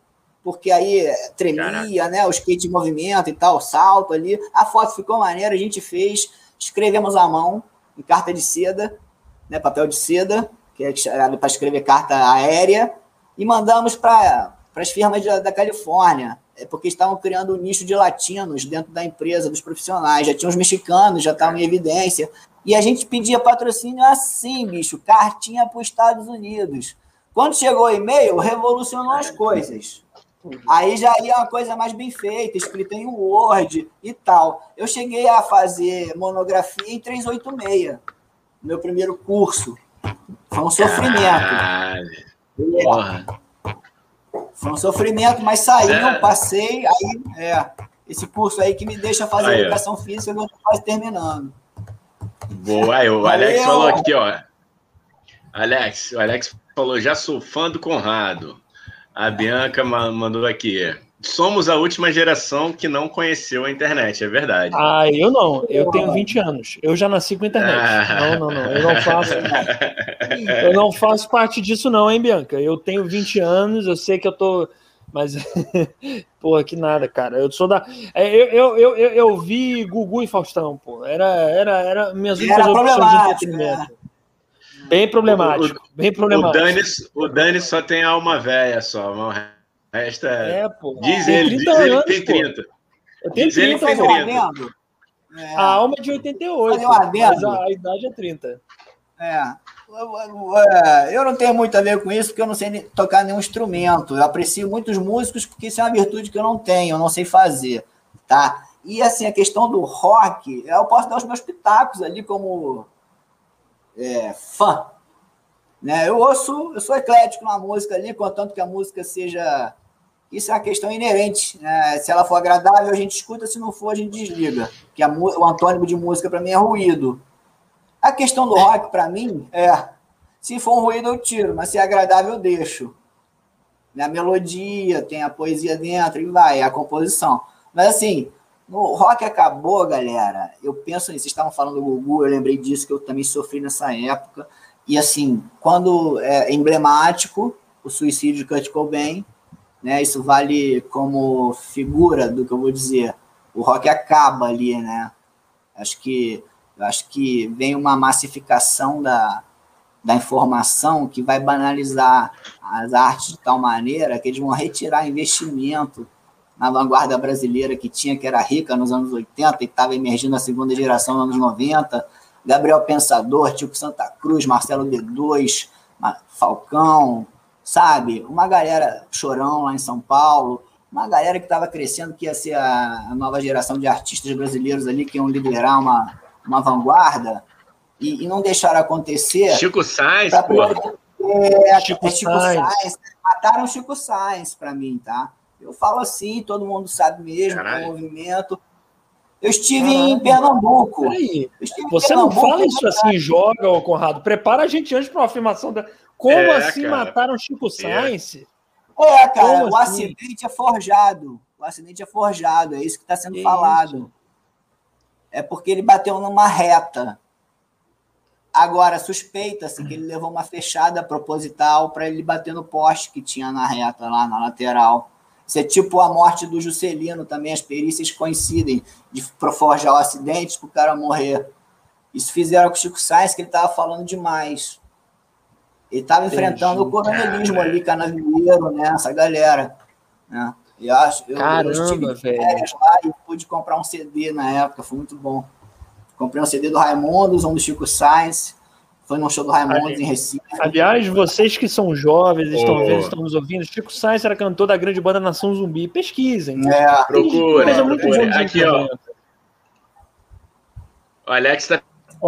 porque aí tremia, Caraca. né? O skate em movimento e tal, salto ali. A foto ficou maneira, a gente fez, escrevemos à mão, em carta de seda, né? Papel de seda, que é para escrever carta aérea, e mandamos para as firmas de, da Califórnia é porque estavam criando um nicho de latinos dentro da empresa, dos profissionais. Já tinha os mexicanos, já estavam em evidência. E a gente pedia patrocínio assim, bicho, cartinha para os Estados Unidos. Quando chegou o e-mail, revolucionou as coisas. Aí já ia uma coisa mais bem feita, escrita em Word e tal. Eu cheguei a fazer monografia em 386, meu primeiro curso. Foi um sofrimento. Caralho. É. Foi um sofrimento, mas saí, é. passei, aí é, esse curso aí que me deixa fazer aí, educação ó. física, eu estou quase terminando. Boa, aí, o Alex falou aqui, ó. Alex, o Alex falou, já sou fã do Conrado. A Bianca mandou aqui. Somos a última geração que não conheceu a internet, é verdade. Ah, eu não. Eu tenho 20 anos. Eu já nasci com a internet. Ah. Não, não, não. Eu não faço. eu não faço parte disso, não, hein, Bianca? Eu tenho 20 anos, eu sei que eu tô. Mas, porra, que nada, cara. Eu sou da. É, eu, eu, eu, eu, eu vi Gugu e Faustão, pô. Era, era, era minhas únicas opções de entretenimento. Né? Bem problemático, o, bem problemático. O Dani, o Dani só tem alma velha só, esta é, pô. Diz ele, diz ele que tem 30. Eu tenho diz 30, ele que tem 30. É. A alma é de 88, mas a, a idade é 30. É. Eu não tenho muito a ver com isso, porque eu não sei tocar nenhum instrumento. Eu aprecio muitos músicos, porque isso é uma virtude que eu não tenho, eu não sei fazer. Tá? E assim, a questão do rock, eu posso dar os meus pitacos ali como é, fã. Né? Eu ouço, eu sou eclético na música ali, contanto que a música seja Isso é uma questão inerente. Né? Se ela for agradável, a gente escuta, se não for, a gente desliga. Que o antônimo de música, para mim, é ruído. A questão do rock, para mim, é: se for um ruído, eu tiro, mas se é agradável, eu deixo. A melodia, tem a poesia dentro e vai, a composição. Mas assim, no rock acabou, galera. Eu penso nisso. Vocês estavam falando do Gugu, eu lembrei disso, que eu também sofri nessa época. E assim, quando é emblemático o suicídio de Kurt Cobain, né? Isso vale como figura do que eu vou dizer. O rock acaba ali, né? Acho que acho que vem uma massificação da, da informação que vai banalizar as artes de tal maneira que eles vão retirar investimento na vanguarda brasileira que tinha, que era rica nos anos 80 e estava emergindo a segunda geração nos anos 90. Gabriel Pensador, Tico Santa Cruz, Marcelo D2, Falcão, sabe? Uma galera chorão lá em São Paulo, uma galera que estava crescendo, que ia ser a, nova geração de artistas brasileiros ali, que iam liderar uma, uma vanguarda, e, e não deixaram acontecer. Chico Sainz, pô. É, Chico, é Chico Sainz. Sainz. Mataram Chico Sainz para mim, tá? Eu falo assim, todo mundo sabe mesmo, o movimento. Eu estive Caramba. em Pernambuco. Você Pernambuco, não fala isso assim, joga, Conrado. Prepara a gente antes para uma afirmação da. Como é, assim cara. mataram Chico é. Sainz? É, cara, Como o assim? acidente é forjado. O acidente é forjado, é isso que está sendo falado. Isso? É porque ele bateu numa reta. Agora, suspeita-se que ele levou uma fechada proposital para ele bater no poste que tinha na reta, lá na lateral. Isso é tipo a morte do Juscelino também, as perícias coincidem de forjar o acidente para o cara morrer. Isso fizeram com o Chico Sainz, que ele estava falando demais. Ele estava enfrentando o coronelismo ali, canavieiro, né? Essa galera. Né? Eu acho, eu, Caramba, eu estive velho. lá e pude comprar um CD na época, foi muito bom. Comprei um CD do Raimundos, um do Chico Sainz. Foi num show do Raimundos em Recife. Aliás, vocês que são jovens, estão oh. vendo, estão nos ouvindo, Chico Sainz era cantor da grande banda Nação Zumbi. Pesquisem. É. Procura. procura. Aqui, ó. O Alex está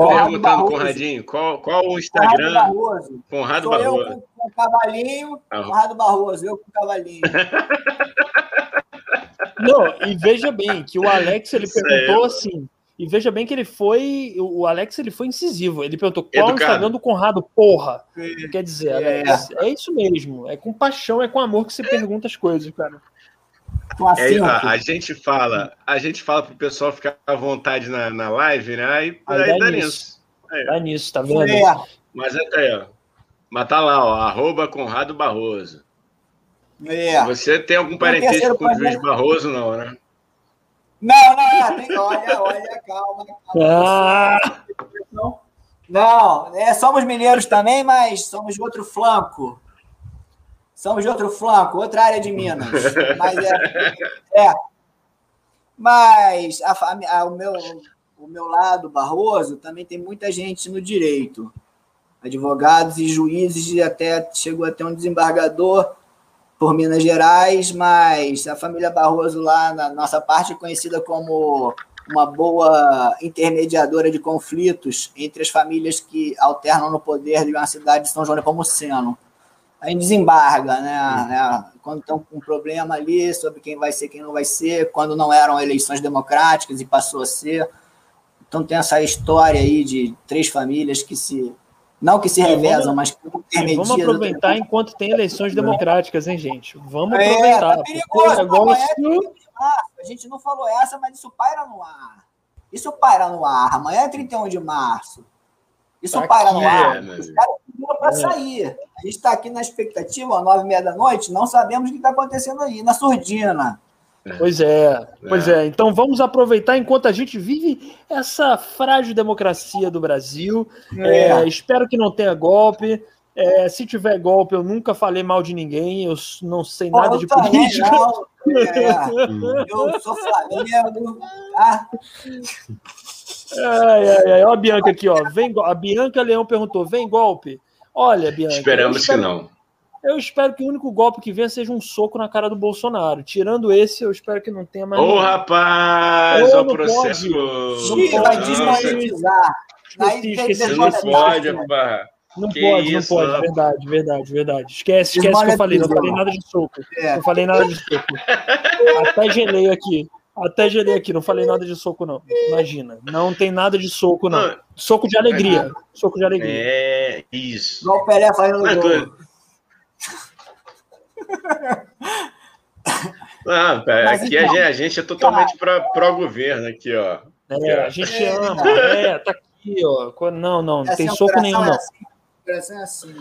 Perguntando, Conradinho, qual, qual o Instagram? Conrado Barroso. Conrado Sou Barroso. eu com o cavalinho, ah. Conrado Barroso, eu com o cavalinho. Não, e veja bem que o Alex ele perguntou assim. E veja bem que ele foi. O Alex ele foi incisivo. Ele perguntou qual Educado. o Instagram do Conrado, porra. É. Quer dizer, é. é isso mesmo. É com paixão, é com amor que você pergunta as coisas, cara. É, a, a, gente fala, a gente fala pro pessoal ficar à vontade na, na live, né? Aí, aí, aí dá, nisso. nisso. Aí, dá nisso, tá vendo? É. Mas até ó. Mas tá lá, ó, arroba Conrado Barroso. É. Você tem algum parentesco com o juiz Barroso, não, né? Não, não, tem, olha, olha, calma. calma. Ah. Não, é, somos mineiros também, mas somos de outro flanco. Somos de outro flanco, outra área de Minas. Mas é. é. Mas a, a, o, meu, o meu lado, Barroso, também tem muita gente no direito. Advogados e juízes, e até chegou até um desembargador por Minas Gerais, mas a família Barroso lá na nossa parte é conhecida como uma boa intermediadora de conflitos entre as famílias que alternam no poder de uma cidade de São João Nepomuceno aí desembarga, né? né? Quando estão com um problema ali sobre quem vai ser, quem não vai ser, quando não eram eleições democráticas e passou a ser. Então tem essa história aí de três famílias que se não que se revezam, mas que intermediam. Vamos aproveitar enquanto tem eleições democráticas, hein, gente? Vamos é, aproveitar. Tá perigoso, negócio... a gente não falou essa, mas isso paira no ar. Isso paira no ar. Amanhã é 31 de março. Isso tá paira no ar. É, Os caras para é. sair. A gente está aqui na expectativa, às nove e meia da noite, não sabemos o que está acontecendo aí, na surdina. Pois é, pois é. Então vamos aproveitar enquanto a gente vive essa frágil democracia do Brasil. É. É, espero que não tenha golpe. É, se tiver golpe, eu nunca falei mal de ninguém, eu não sei nada de política. É, eu sou Flamengo. Tá? Ai, ai, ai. Ó a Bianca aqui, ó. Vem, a Bianca Leão perguntou: vem golpe? Olha, Bianca. Esperamos espero, que não. Eu espero que o único golpe que venha seja um soco na cara do Bolsonaro. Tirando esse, eu espero que não tenha mais. Ô, rapaz! Ô, processo. Pode. Vai desmonetizar. Não pode, rapaz. Não que pode, isso, não pode, verdade, verdade, verdade. Esquece, esquece que eu falei, não falei nada de soco. É. Não falei nada de soco. Até gelei aqui. Até gelei aqui, não falei nada de soco, não. Imagina. Não tem nada de soco, não. Soco de alegria. Soco de alegria. É, isso. Igual o Pelé fazendo gol. Ah, aqui então, a, gente, a, gente, é totalmente pró-governo aqui, ó. É, a gente ama. É, tá aqui, ó. Não, não, não tem soco nenhum, não. É assim, é assim.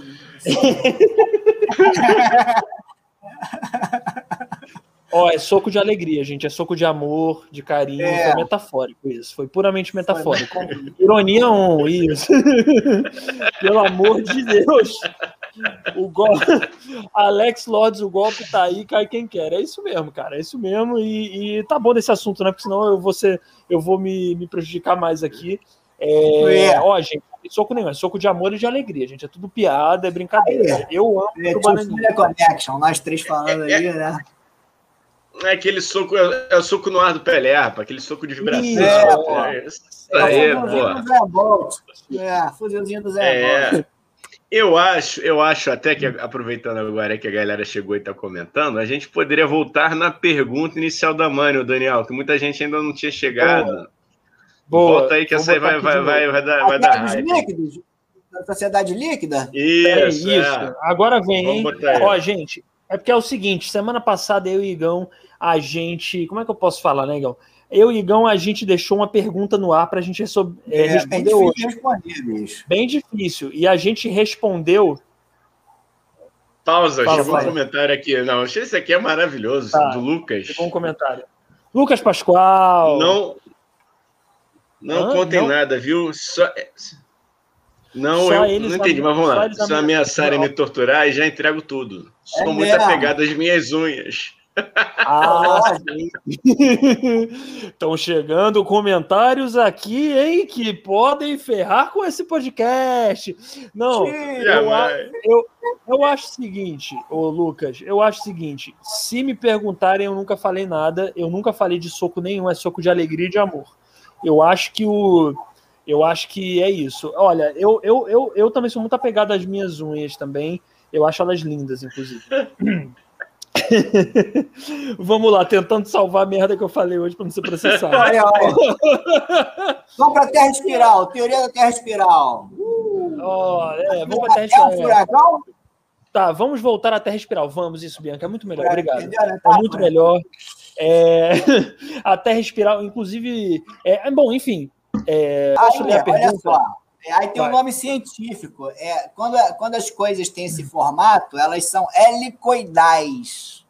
Ó, é soco de alegria, gente. É soco de amor, de carinho. É. Foi metafórico isso. Foi puramente metafórico. Foi. Ironia um, isso. Pelo amor de Deus. O golpe. Alex Lodges, o golpe tá aí, cai quem quer. É isso mesmo, cara. É isso mesmo. E, e tá bom desse assunto, né? Porque senão eu vou, ser, eu vou me, me prejudicar mais aqui. É, é. Ó, gente, soco nenhum, é soco de amor e de alegria, gente. É tudo piada, é brincadeira. É. Eu amo é, o Bananinha. Connection, nós três falando aí, né? É aquele soco, é, é, o soco no ar do Pelé, rapaz, aquele soco de vibração. É, pô. É, isso aí, é, pô. É, fuzilzinho do Zé é. Eu acho, eu acho até que, aproveitando agora que a galera chegou e está comentando, a gente poderia voltar na pergunta inicial da Mani, Daniel, que muita gente ainda não tinha chegado. Boa. Volta aí que essa aí vai, vai, vai, vai, dar, vai dar líquidos, da sociedade líquida? Isso, é, isso. É. Agora vem, hein? Ó, gente, é porque é o seguinte, semana passada eu e Igão, a gente. Como é que eu posso falar, né, Igão? Eu e Igão, a gente deixou uma pergunta no ar para a gente é, é, responder hoje. Responder, bem difícil. E a gente respondeu. Pausa, chegou um comentário aqui. Não, esse aqui é maravilhoso, tá, do Lucas. Chegou um comentário. Lucas Pascoal. Não, não contem não? nada, viu? Só, não, Só eu não entendi, mas vamos lá. Se ameaçarem me torturar, já entrego tudo. Sou é muito mesmo. apegado às minhas unhas. Ah, Estão chegando comentários aqui, hein, que podem ferrar com esse podcast. Não, eu, eu, eu, acho o seguinte, ô Lucas, eu acho o seguinte: se me perguntarem, eu nunca falei nada, eu nunca falei de soco nenhum, é soco de alegria e de amor. Eu acho que o. Eu acho que é isso. Olha, eu, eu, eu, eu também sou muito apegado às minhas unhas também. Eu acho elas lindas, inclusive. Vamos lá, tentando salvar a merda que eu falei hoje para não ser processado. Olha, olha. vamos para a Terra Espiral, teoria da Terra Espiral. Uh, oh, é, vamos para a Terra Espiral. É um furacão? Tá, vamos voltar à Terra Espiral. Vamos, isso, Bianca. É muito melhor. É, Obrigado. Né? É muito melhor. É... a Terra Espiral, inclusive. É... Bom, enfim. É... Posso ler a pergunta? Olha só. É, aí tem Vai. um nome científico. É, quando, quando as coisas têm esse formato, elas são helicoidais.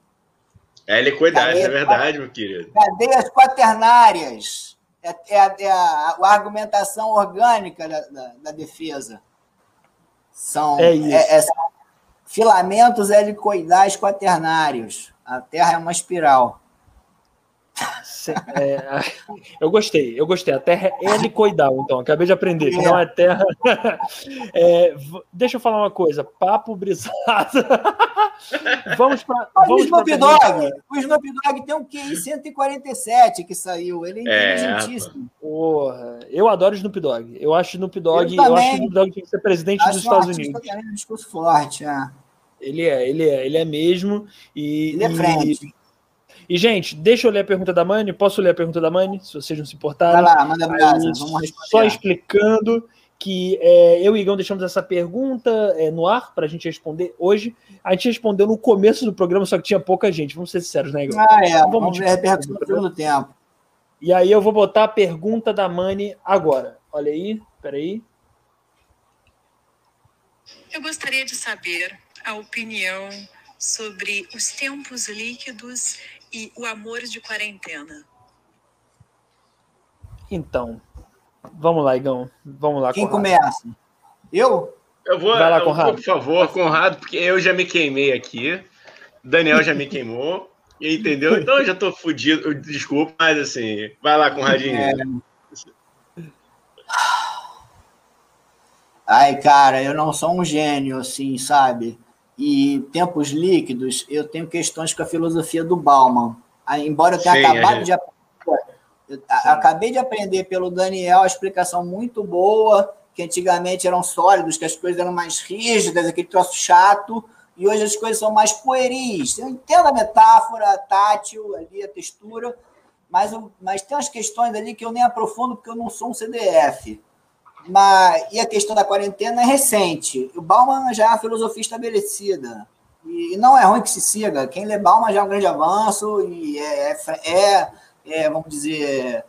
Helicoidais, é verdade, meu querido. Cadeias quaternárias. É, é, é a, a, argumentação orgânica da, da, da defesa. São, é isso. É, é, são filamentos helicoidais quaternários. A Terra é uma espiral. É, eu gostei, eu gostei. A terra é helicoidal, então. Acabei de aprender que não é terra. É, deixa eu falar uma coisa. Papo brisado. vamos para. O Snoop Dogg. O Snoop Dogg tem um QI 147 que saiu. Ele é, é inteligentíssimo. Porra, eu adoro o Snoop Dogg. Eu acho Snoop Dogg. Eu, eu acho que o Snoop Dogg tem que ser presidente acho dos Estados Unidos. um discurso forte, é. Ele é, ele é, ele é mesmo. E, ele é frente. E, gente, deixa eu ler a pergunta da Mani. Posso ler a pergunta da Mani, se vocês não se importarem? Vai lá, manda brasa, vamos responder. Só explicando que é, eu e Igão deixamos essa pergunta é, no ar para a gente responder hoje. A gente respondeu no começo do programa, só que tinha pouca gente. Vamos ser sinceros, né, Igão? Ah, é. Então, vamos, vamos ver a pergunta no segundo tempo. E aí eu vou botar a pergunta da Mani agora. Olha aí, peraí. Eu gostaria de saber a opinião sobre os tempos líquidos e o amor de quarentena? Então, vamos lá, Igão. Vamos lá. Quem Conrado. começa? Eu? Eu vou, Vai lá, Conrado. por favor, Conrado, porque eu já me queimei aqui. Daniel já me queimou. Entendeu? Então eu já tô fudido. Desculpa, mas assim, vai lá, Conradinho. É... Ai, cara, eu não sou um gênio, assim, sabe? E tempos líquidos, eu tenho questões com a filosofia do Bauman. Embora eu tenha acabado é. de aprender, acabei de aprender pelo Daniel a explicação muito boa que antigamente eram sólidos, que as coisas eram mais rígidas, aquele troço chato, e hoje as coisas são mais pueris. Eu entendo a metáfora tátil ali, a textura, mas, mas tem umas questões ali que eu nem aprofundo porque eu não sou um CDF. Mas, e a questão da quarentena é recente. O Bauman já é uma filosofia estabelecida. E não é ruim que se siga. Quem lê Bauman já é um grande avanço e é, é, é, é vamos dizer,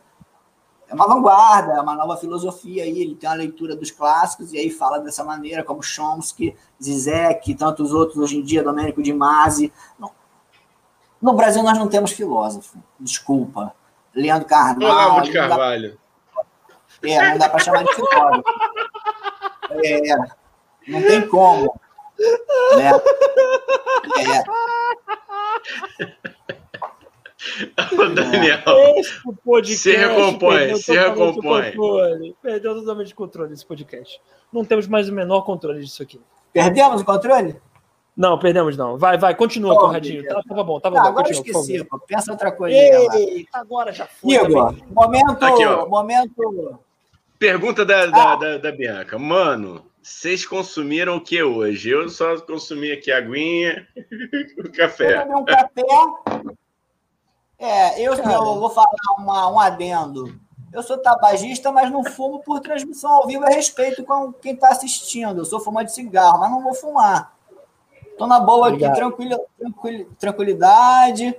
é uma vanguarda, é uma nova filosofia aí, ele tem uma leitura dos clássicos e aí fala dessa maneira, como Chomsky, Zizek, tantos outros hoje em dia, Domênico de Masi. No, no Brasil nós não temos filósofo, desculpa. Leandro Carvalho. Olavo de Carvalho. É, não dá para chamar de filósofo. É, não tem como. Né? É. Daniel, podcast se recompõe, se recompõe. Perdeu totalmente o controle desse podcast. Não temos mais o menor controle disso aqui. Perdemos o controle? Não, perdemos não. Vai, vai, continua, oh, Conradinho. Tá, tava bom, tava tá, bom. Agora continua, esqueci, pô. pensa outra coisa. Ei, agora já foi. Igor, momento, Aqui, momento... Pergunta da, da, ah. da, da Bianca. Mano, vocês consumiram o que hoje? Eu só consumi aqui aguinha, o café. Eu um café é, eu, eu vou falar uma, um adendo. Eu sou tabagista, mas não fumo por transmissão ao vivo a respeito com quem está assistindo. Eu sou fumante de cigarro, mas não vou fumar. Estou na boa Obrigado. aqui, tranquilo, tranquil, tranquilidade.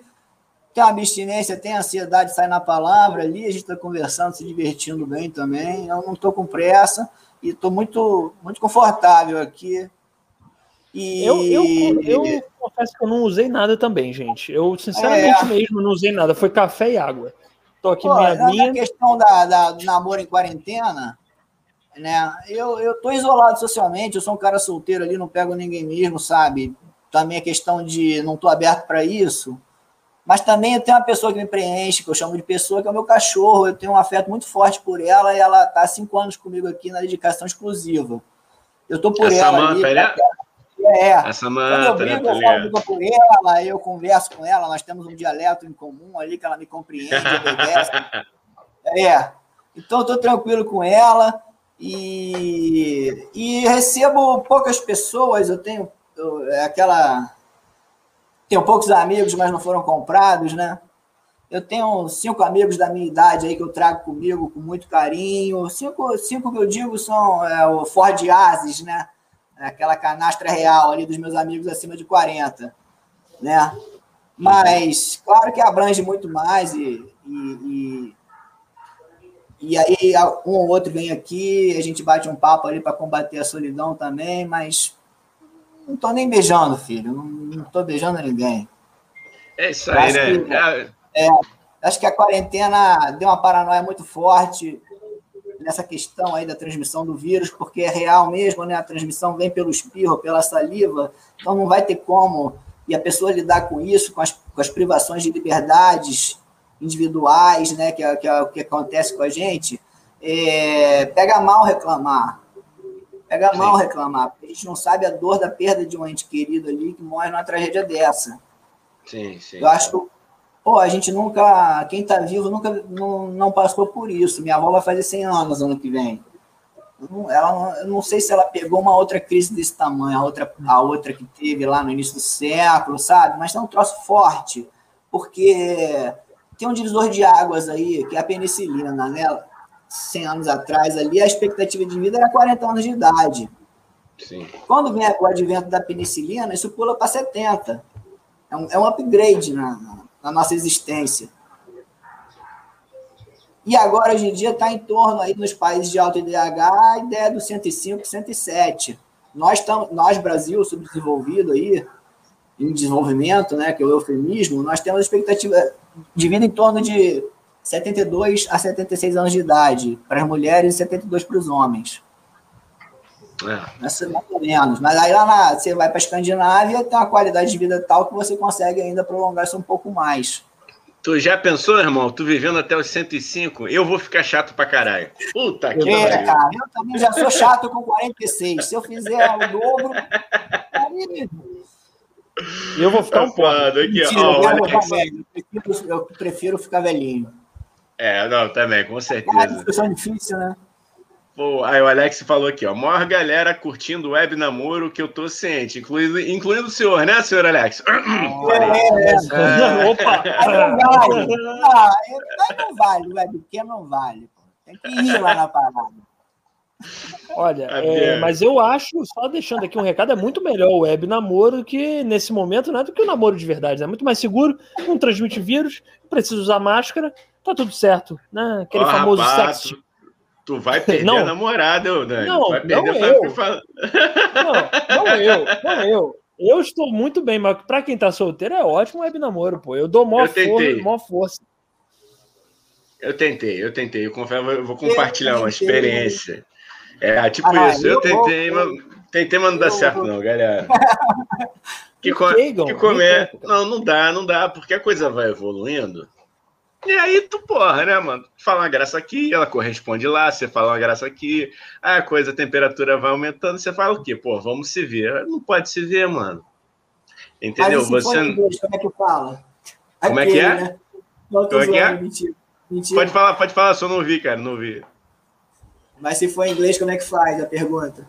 Tem uma abstinência, tem ansiedade, sai na palavra ali. A gente está conversando, se divertindo bem também. Eu não estou com pressa e estou muito, muito confortável aqui. E... Eu, eu, eu confesso que eu não usei nada também, gente. Eu, sinceramente é. mesmo, não usei nada. Foi café e água. Tô aqui Pô, minha minha. questão da, da, do namoro em quarentena, né? Eu, eu tô isolado socialmente, eu sou um cara solteiro ali, não pego ninguém mesmo, sabe? Também a questão de não tô aberto para isso. Mas também eu tenho uma pessoa que me preenche, que eu chamo de pessoa, que é o meu cachorro. Eu tenho um afeto muito forte por ela e ela tá há cinco anos comigo aqui na dedicação exclusiva. Eu tô por Essa ela. Ali, é é. A Samanta, quando eu brigo, né, eu falo por ela, eu converso com ela, nós temos um dialeto em comum ali que ela me compreende, obedece. é. Então, estou tranquilo com ela e, e recebo poucas pessoas. Eu tenho eu, é aquela. Tenho poucos amigos, mas não foram comprados, né? Eu tenho cinco amigos da minha idade aí que eu trago comigo com muito carinho. Cinco, cinco que eu digo são é, o Ford Ases, né? É aquela canastra real ali dos meus amigos acima de 40, né? Mas, claro que abrange muito mais e, e, e, e aí um ou outro vem aqui, a gente bate um papo ali para combater a solidão também, mas não estou nem beijando, filho, não estou beijando ninguém. É isso aí, né? Que, é, acho que a quarentena deu uma paranoia muito forte, nessa questão aí da transmissão do vírus, porque é real mesmo, né? A transmissão vem pelo espirro, pela saliva, então não vai ter como. E a pessoa lidar com isso, com as, com as privações de liberdades individuais, né? Que é, que é o que acontece com a gente, é, pega mal reclamar. Pega mal reclamar, porque a gente não sabe a dor da perda de um ente querido ali que morre numa tragédia dessa. Sim, sim. Eu acho que Pô, a gente nunca, quem está vivo nunca não, não passou por isso. Minha avó vai fazer 100 anos ano que vem. Ela, eu não sei se ela pegou uma outra crise desse tamanho, a outra, a outra que teve lá no início do século, sabe? Mas é um troço forte, porque tem um divisor de águas aí, que é a penicilina, né? 100 anos atrás ali, a expectativa de vida era 40 anos de idade. Sim. Quando vem o advento da penicilina, isso pula para 70. É um, é um upgrade na, na nossa existência. E agora, hoje em dia, está em torno aí nos países de alto IDH a ideia do 105, 107. Nós, tam, nós Brasil, subdesenvolvido aí, em desenvolvimento, né, que é o eufemismo, nós temos expectativa de vida em torno de 72 a 76 anos de idade para as mulheres e 72 para os homens. É. Essa, mais ou menos. Mas aí lá na, você vai para a Escandinávia, tem uma qualidade de vida tal que você consegue ainda prolongar isso um pouco mais. Tu já pensou, irmão? Tu vivendo até os 105? Eu vou ficar chato pra caralho. Puta que é, pariu. cara, eu também já sou chato com 46. Se eu fizer o dobro. Aí... Eu vou ficar um pouco. Aqui, Mentira, ó, eu, eu, prefiro, eu, prefiro, ficar velhinho. É, não, também, com certeza. É uma discussão difícil, né? Pô, aí o Alex falou aqui, ó. Maior galera curtindo o web namoro que eu tô ciente, incluindo, incluindo o senhor, né, senhor Alex? É, é. Opa! Não vale. Não, não vale, webcam não vale. Tem que ir lá na parada. Olha, é, mas eu acho, só deixando aqui um recado, é muito melhor o web namoro que nesse momento, né, do que o namoro de verdade. É muito mais seguro, não transmite vírus, precisa usar máscara, tá tudo certo, né? Aquele oh, famoso rapaz, sexo. Tu, tu, vai perder não, a namorada, Dani. Não, vai perder não eu. Não, não eu, não eu. Eu estou muito bem, mas para quem tá solteiro é ótimo web namoro, pô. Eu dou maior, for, maior força. Eu tentei, eu tentei. Eu confesso, eu vou compartilhar uma experiência. É, tipo ah, isso. Eu, eu tentei, vou, mas, tentei, mas não dá certo, vou. não, galera. Que, co que comer. Não, não dá, não dá, porque a coisa vai evoluindo. E aí tu, porra, né, mano? Fala uma graça aqui, ela corresponde lá, você fala uma graça aqui, a coisa, a temperatura vai aumentando, você fala o quê? Pô, vamos se ver. Não pode se ver, mano. Entendeu? Mas você inglês, como é que fala? Como Aquele, é que é? Né? Como é que é? Mentira. Mentira. Pode falar, pode falar, só não ouvi, cara, não ouvi. Mas se for em inglês, como é que faz a pergunta?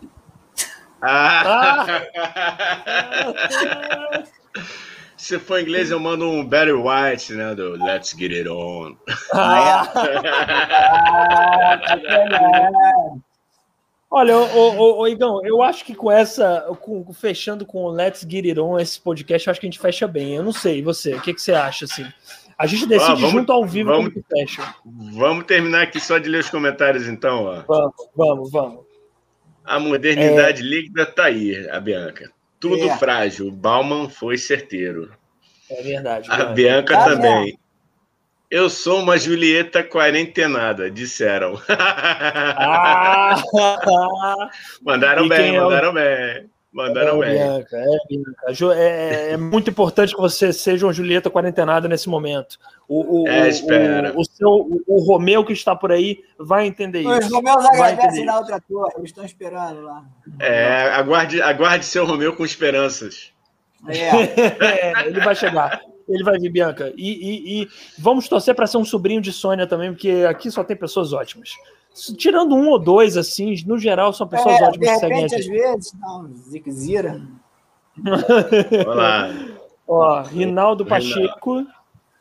Ah. se for inglês, eu mando um Barry White, né? Do Let's Get It On. Ah, é. Olha, ô, ô, ô, Igão, eu acho que com essa, com, fechando com o Let's Get It On, esse podcast, eu acho que a gente fecha bem. Eu não sei, você, o que, que você acha, assim? A gente decide ah, vamos, junto ao vivo vamos, como que fecha. Vamos terminar aqui só de ler os comentários, então. Ó. Vamos, vamos, vamos. A modernidade é... líquida tá aí, a Bianca. Tudo é. frágil. Bauman foi certeiro. É verdade. A Bianca tá também. Eu sou uma Julieta quarentenada, disseram. Ah! mandaram bem, é mandaram bem. Mandaram é, bem. Bianca, é, Bianca. É, é, é, muito importante que você seja uma Julieta quarentenada nesse momento. O, o, é, espera. O, o, seu, o, o, Romeu que está por aí vai entender isso. Os Romeus agradecem na outra torre, eles estão esperando lá. É, aguarde, aguarde seu Romeu com esperanças. É. é ele vai chegar. Ele vai vir, Bianca. E, e, e vamos torcer para ser um sobrinho de Sônia também, porque aqui só tem pessoas ótimas. Tirando um ou dois, assim, no geral são pessoas é, ótimas de repente, às vezes, não, Ziquezira. Olá. Ó, Rinaldo Pacheco.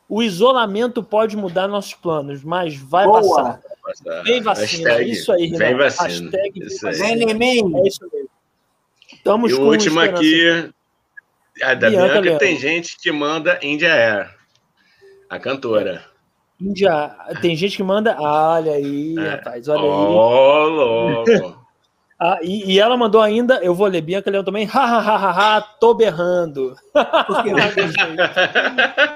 O isolamento pode mudar nossos planos, mas vai Boa. passar. Vem vacina. Hashtag, isso aí, Rinaldo. Vem vacina. Hashtag isso vem vacina. É isso mesmo. Estamos e o último aqui, a da Bianca, Bianca tem gente que manda India Air, a cantora. Índia, tem gente que manda. Ah, olha aí, é. rapaz, olha oh, aí. Louco. ah, e, e, ela mandou ainda, eu vou ler Bianca Leão também, ha, tô berrando.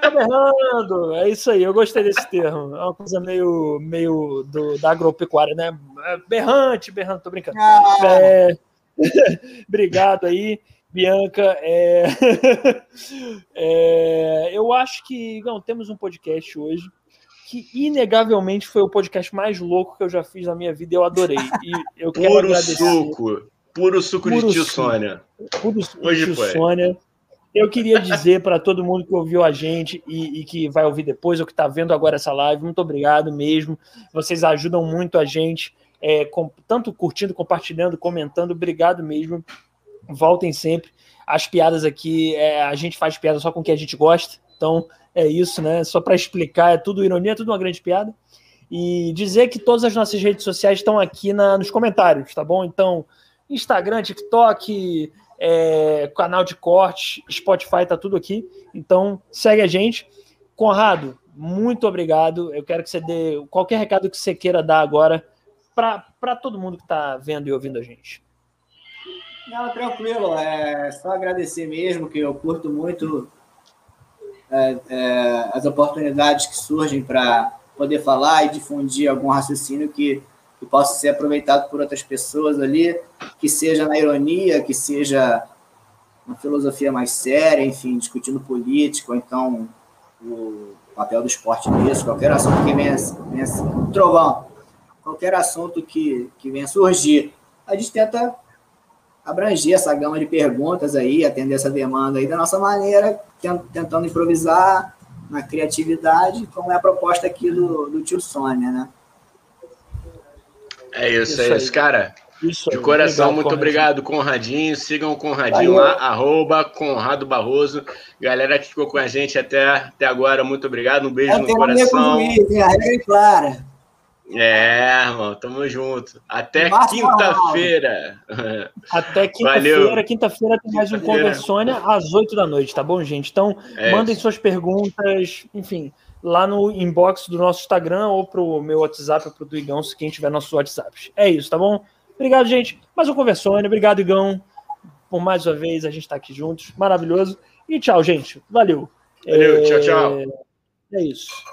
tô berrando, é isso aí, eu gostei desse termo. É uma coisa meio, meio do, da agropecuária, né? É berrante, berrando, tô brincando. Ah. É... Obrigado aí. Bianca, é... é... eu acho que não temos um podcast hoje que inegavelmente foi o podcast mais louco que eu já fiz na minha vida e eu adorei. E eu quero puro agradecer. suco, puro suco puro de tio suco, Sônia. Puro suco Hoje de tio foi. Sônia. Eu queria dizer para todo mundo que ouviu a gente e, e que vai ouvir depois ou que está vendo agora essa live, muito obrigado mesmo. Vocês ajudam muito a gente, é, com, tanto curtindo, compartilhando, comentando. Obrigado mesmo. Voltem sempre. As piadas aqui, é, a gente faz piada só com o que a gente gosta. Então, é isso, né? Só para explicar, é tudo ironia, é tudo uma grande piada. E dizer que todas as nossas redes sociais estão aqui na, nos comentários, tá bom? Então, Instagram, TikTok, é, canal de corte, Spotify, tá tudo aqui. Então, segue a gente. Conrado, muito obrigado. Eu quero que você dê qualquer recado que você queira dar agora para todo mundo que está vendo e ouvindo a gente. Não, tranquilo. É só agradecer mesmo, que eu curto muito é, é, as oportunidades que surgem para poder falar e difundir algum raciocínio que, que possa ser aproveitado por outras pessoas ali, que seja na ironia, que seja uma filosofia mais séria, enfim, discutindo política, ou então o papel do esporte nisso, qualquer assunto que venha, venha trovão, qualquer assunto que, que venha surgir, a gente tenta abranger essa gama de perguntas aí, atender essa demanda aí da nossa maneira, tentando improvisar na criatividade, como é a proposta aqui do, do tio Sônia, né? É isso, isso é isso, cara. Isso de coração, obrigado, muito obrigado, Conradinho. Sigam o Conradinho Valeu. lá, arroba Conrado Barroso. Galera que ficou com a gente até, até agora, muito obrigado. Um beijo é, no coração. É clara. É, irmão, tamo junto. Até quinta-feira. Até quinta-feira. Quinta-feira tem mais um Conversônia às 8 da noite, tá bom, gente? Então, é mandem isso. suas perguntas, enfim, lá no inbox do nosso Instagram ou pro meu WhatsApp ou pro do Igão, se quem tiver nossos WhatsApps. É isso, tá bom? Obrigado, gente. Mais um Conversônia. Obrigado, Igão. Por mais uma vez, a gente tá aqui juntos. Maravilhoso. E tchau, gente. Valeu. Valeu, é... tchau, tchau. É isso.